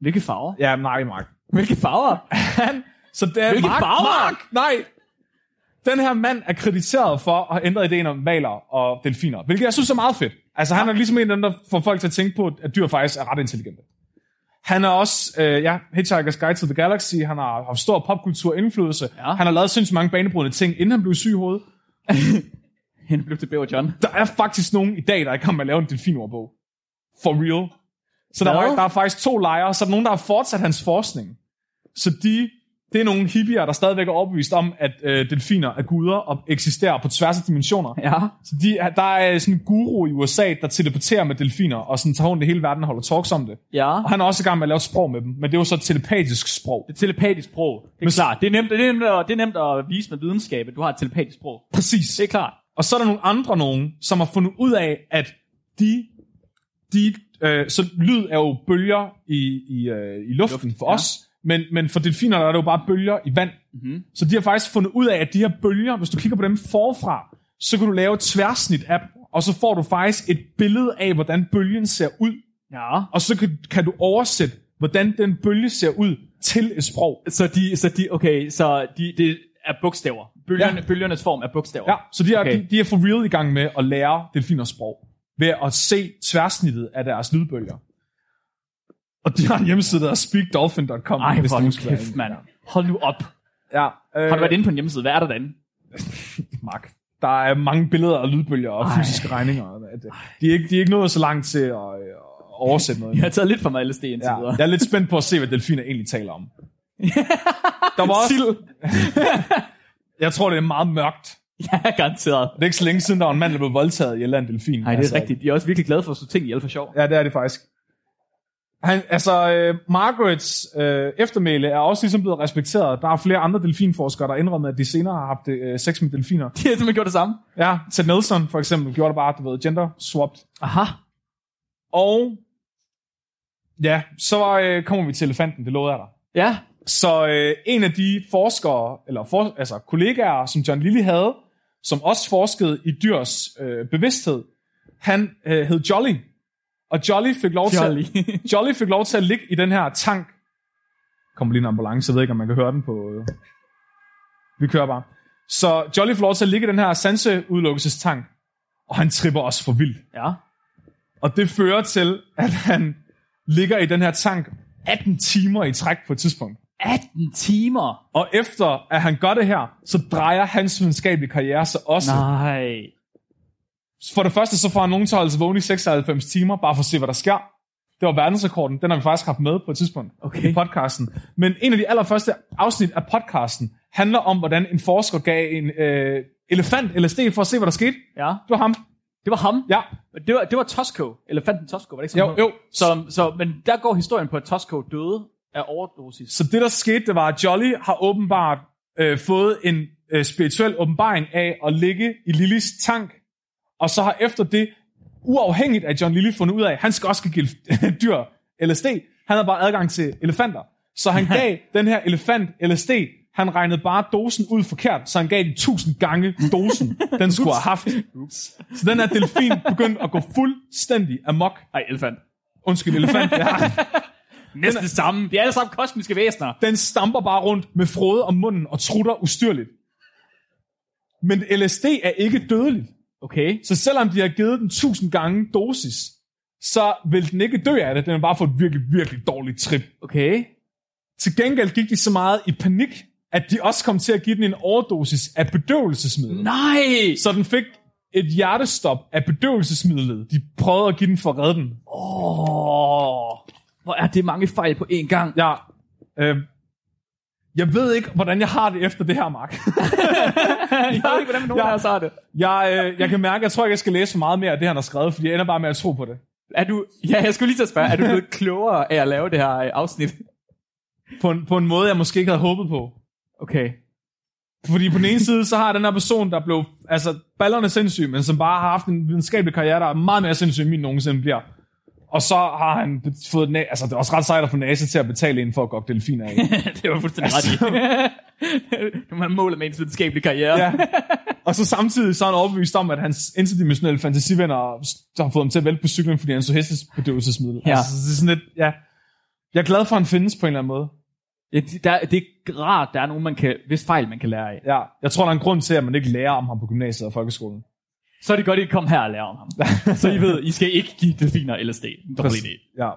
Hvilke farver? ja, nej, Mark. Hvilke farver? Han, så det er Hvilke Mark, farver? Mark, nej. Den her mand er krediteret for at have ændret ideen om valer og delfiner, hvilket jeg synes er meget fedt. Altså, han er ligesom en af dem, der får folk til at tænke på, at dyr faktisk er ret intelligente. Han er også, øh, ja, Hitchhiker's Guide to the Galaxy, han har haft stor popkultur indflydelse. Ja. Han har lavet sindssygt mange banebrydende ting, inden han blev syg i hovedet. Han blev til Bæver John. Der er faktisk nogen i dag, der er i gang med at lave en delfinordbog. For real. Så der, Hvad? var, der er faktisk to lejre, så er der nogen, der har fortsat hans forskning. Så de, det er nogle hippier, der stadigvæk er overbevist om, at øh, delfiner er guder og eksisterer på tværs af dimensioner. Ja. Så de, der er sådan en guru i USA, der teleporterer med delfiner, og sådan tager rundt i hele verden og holder talks om det. Ja. Og han er også i gang med at lave et sprog med dem, men det er jo så et telepatisk sprog. Det er telepatisk sprog. Det er Men- klart. Det er, nemt, det, er nemt at, det er nemt at vise med videnskab, at du har et telepatisk sprog. Præcis. Det er klart. Og så er der nogle andre nogen, som har fundet ud af, at de, de øh, så lyd er jo bølger i, i, øh, i luften Luft, for ja. os, men, men for delfiner der er det jo bare bølger i vand. Mm-hmm. Så de har faktisk fundet ud af, at de her bølger, hvis du kigger på dem forfra, så kan du lave et tværsnit af dem, og så får du faktisk et billede af, hvordan bølgen ser ud, Ja. og så kan, kan du oversætte, hvordan den bølge ser ud til et sprog. Så de, så de, okay, så de, det er bogstaver. Bølgerne, Ja. ja. Bølgernes form er bogstaver. Ja, så de er, Okay. de, de er for real i gang med at lære delfiners sprog, ved at se tværsnittet af deres lydbølger. Og de har en hjemmeside, der hedder speakdolphin.com. Ej, hvis hvor kæft, mand. Hold nu op. Ja, øh, Har du været inde på en hjemmeside? Hvad er der derinde? Mark. Der er mange billeder og lydbølger og Ej. fysiske regninger. De er, ikke, de er ikke nået så langt til at, øh, at oversætte noget. Jeg har taget lidt for mig LSD indtil Ja, videre. jeg er lidt spændt på at se, hvad delfiner egentlig taler om. Der var også... jeg tror, det er meget mørkt. Ja, garanteret. Det er ikke så længe siden, der var en mand, der blev voldtaget i en delfin. Nej, det er rigtigt. De er også virkelig glade for at stå ting ihjel for sjov. Ja, det er det faktisk. Han, altså, øh, Margarets øh, eftermæle er også ligesom blevet respekteret. Der er flere andre delfinforskere, der indrømmer, at de senere har haft øh, sex med delfiner. De har simpelthen gjort det samme. Ja, Ted Nelson for eksempel gjorde det bare, du ved, gender swapped. Aha. Og ja, så øh, kommer vi til elefanten, det lovede jeg dig. Ja. Så øh, en af de forskere, eller for, altså kollegaer, som John Lilly havde, som også forskede i dyrs øh, bevidsthed. Han øh, hed Jolly, og Jolly fik lov Jolly. til Jolly fik lov til at ligge i den her tank. Kommer lige en ambulance, jeg ved ikke, om man kan høre den på... Vi kører bare. Så Jolly får lov til at ligge i den her sanseudelukkelsestank, og han tripper også for vildt. Ja. Og det fører til, at han ligger i den her tank 18 timer i træk på et tidspunkt. 18 timer. Og efter at han gør det her, så drejer hans videnskabelige karriere sig også. Nej. For det første, så får han nogen til at holde sig vågen i 96 timer, bare for at se, hvad der sker. Det var verdensrekorden. Den har vi faktisk haft med på et tidspunkt Okay. i podcasten. Men en af de allerførste afsnit af podcasten handler om, hvordan en forsker gav en øh, elefant LSD for at se, hvad der skete. Ja. Det var ham. Det var ham. Ja, Det var, det var Tosco. Elefanten Tosco, var det ikke sådan? jo, jo. Så, så, men der går historien på, at Tosco døde af overdosis. Så det, der skete, det var, at Jolly har åbenbart øh, fået en øh, spirituel åbenbaring af at ligge i Lillys tank, og så har efter det, uafhængigt af John Lilly, fundet ud af, at han skal også give dyr LSD. Han havde bare adgang til elefanter. Så han gav den her elefant LSD, han regnede bare dosen ud forkert, så han gav den 1000 gange dosen, den skulle have haft. Så den her delfin begyndte at gå fuldstændig amok. Ej, elefant. Undskyld, elefant. Ja. Næsten det samme. De er alle sammen kosmiske væsener. Den stamper bare rundt med frode om munden og trutter ustyrligt. Men LSD er ikke dødeligt. Okay. Så selvom de har givet den 1000 gange dosis, så vil den ikke dø af det. Den har bare fået et virkelig, virkelig dårligt trip. Okay. Til gengæld gik de så meget i panik, at de også kom til at give den en overdosis af bedøvelsesmiddel. Nej! Så den fik et hjertestop af bedøvelsesmidlet. De prøvede at give den for at redde den. Åh, hvor er det mange fejl på én gang. Ja, øh, jeg ved ikke, hvordan jeg har det efter det her, Mark. jeg ved ikke, hvordan nogen os har det. Jeg, øh, jeg kan mærke, jeg tror ikke, jeg skal læse meget mere af det, han har skrevet, fordi jeg ender bare med at tro på det. Er du, ja, jeg skulle lige til at spørge, er du blevet klogere af at lave det her øh, afsnit? På en, på en måde, jeg måske ikke havde håbet på. Okay. Fordi på den ene side, så har den her person, der blev, altså ballerne sindssyg, men som bare har haft en videnskabelig karriere, der er meget mere sindssyg, end min nogensinde bliver. Og så har han fået, altså det er også ret sejt at få NASA til at betale ind for at gå delfiner af. det var fuldstændig ret i. nu man målet med ens videnskabelige karriere. ja. Og så samtidig så er han overbevist om, at hans interdimensionelle fantasivenner har fået ham til at vælte på cyklen, fordi han så hestesbedøvelsesmiddel. Ja. Altså, det er sådan lidt, ja. Jeg er glad for, at han findes på en eller anden måde. Ja, det- der, det er rart, der er nogen, man kan, hvis fejl man kan lære af. Ja. Jeg tror, der er en grund til, at man ikke lærer om ham på gymnasiet og folkeskolen. Så er det godt, at I kom her og lære om ham. så I ved, I skal ikke give delfiner LSD. Idé. Ja.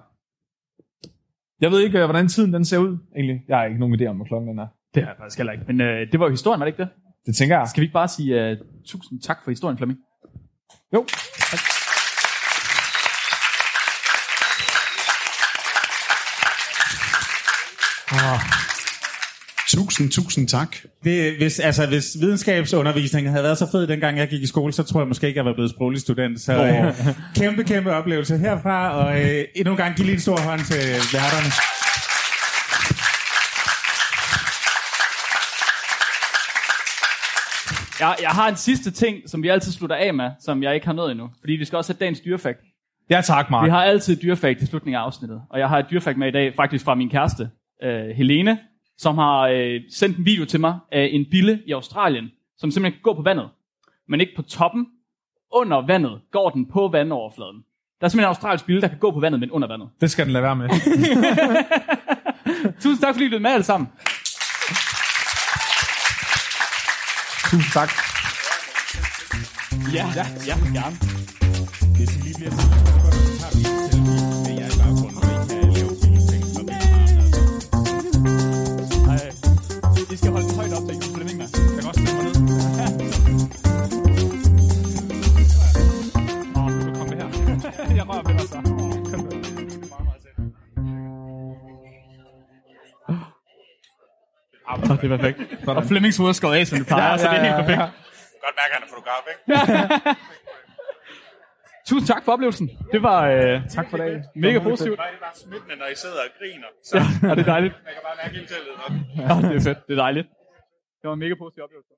Jeg ved ikke, øh, hvordan tiden den ser ud, egentlig. Jeg har ikke nogen idé om, hvad klokken den er. Det har jeg faktisk heller ikke. Men øh, det var jo historien, var det ikke det? Det tænker jeg. Skal vi ikke bare sige uh, tusind tak for historien, Flemming? Jo. Tusind, tusind tak. Det, hvis, altså, hvis videnskabsundervisningen havde været så fed, dengang jeg gik i skole, så tror jeg måske ikke, jeg var blevet sproglig student. Så øh, kæmpe, kæmpe oplevelse herfra, og øh, endnu en gang give lige en stor hånd til værterne. Jeg, jeg har en sidste ting, som vi altid slutter af med, som jeg ikke har nået endnu. Fordi vi skal også have dagens dyrefakt. Ja, tak, Mark. Vi har altid et dyrefakt i slutningen af afsnittet. Og jeg har et dyrefakt med i dag, faktisk fra min kæreste, øh, Helene, som har øh, sendt en video til mig af en bille i Australien, som simpelthen kan gå på vandet. Men ikke på toppen. Under vandet går den på vandoverfladen. Der er simpelthen en australsk bille, der kan gå på vandet, men under vandet. Det skal den lade være med. Tusind tak, fordi I blev med alle sammen. Tusind tak. Ja, ja, ja gerne. Hvis I lige bliver Oh, det er perfekt. Og Flemmings hoved er skåret af, som det plejer, ja, så det er helt perfekt. Godt mærke, at han er fotograf, ikke? Tusind tak for oplevelsen. Det var øh, Tak for dagen. mega positivt. Det er bare smittende, når I sidder og griner. Så Ja, det er dejligt. jeg kan bare mærke hele teltet nok. Ja, det er fedt. Det er dejligt. Det var en mega positiv oplevelse.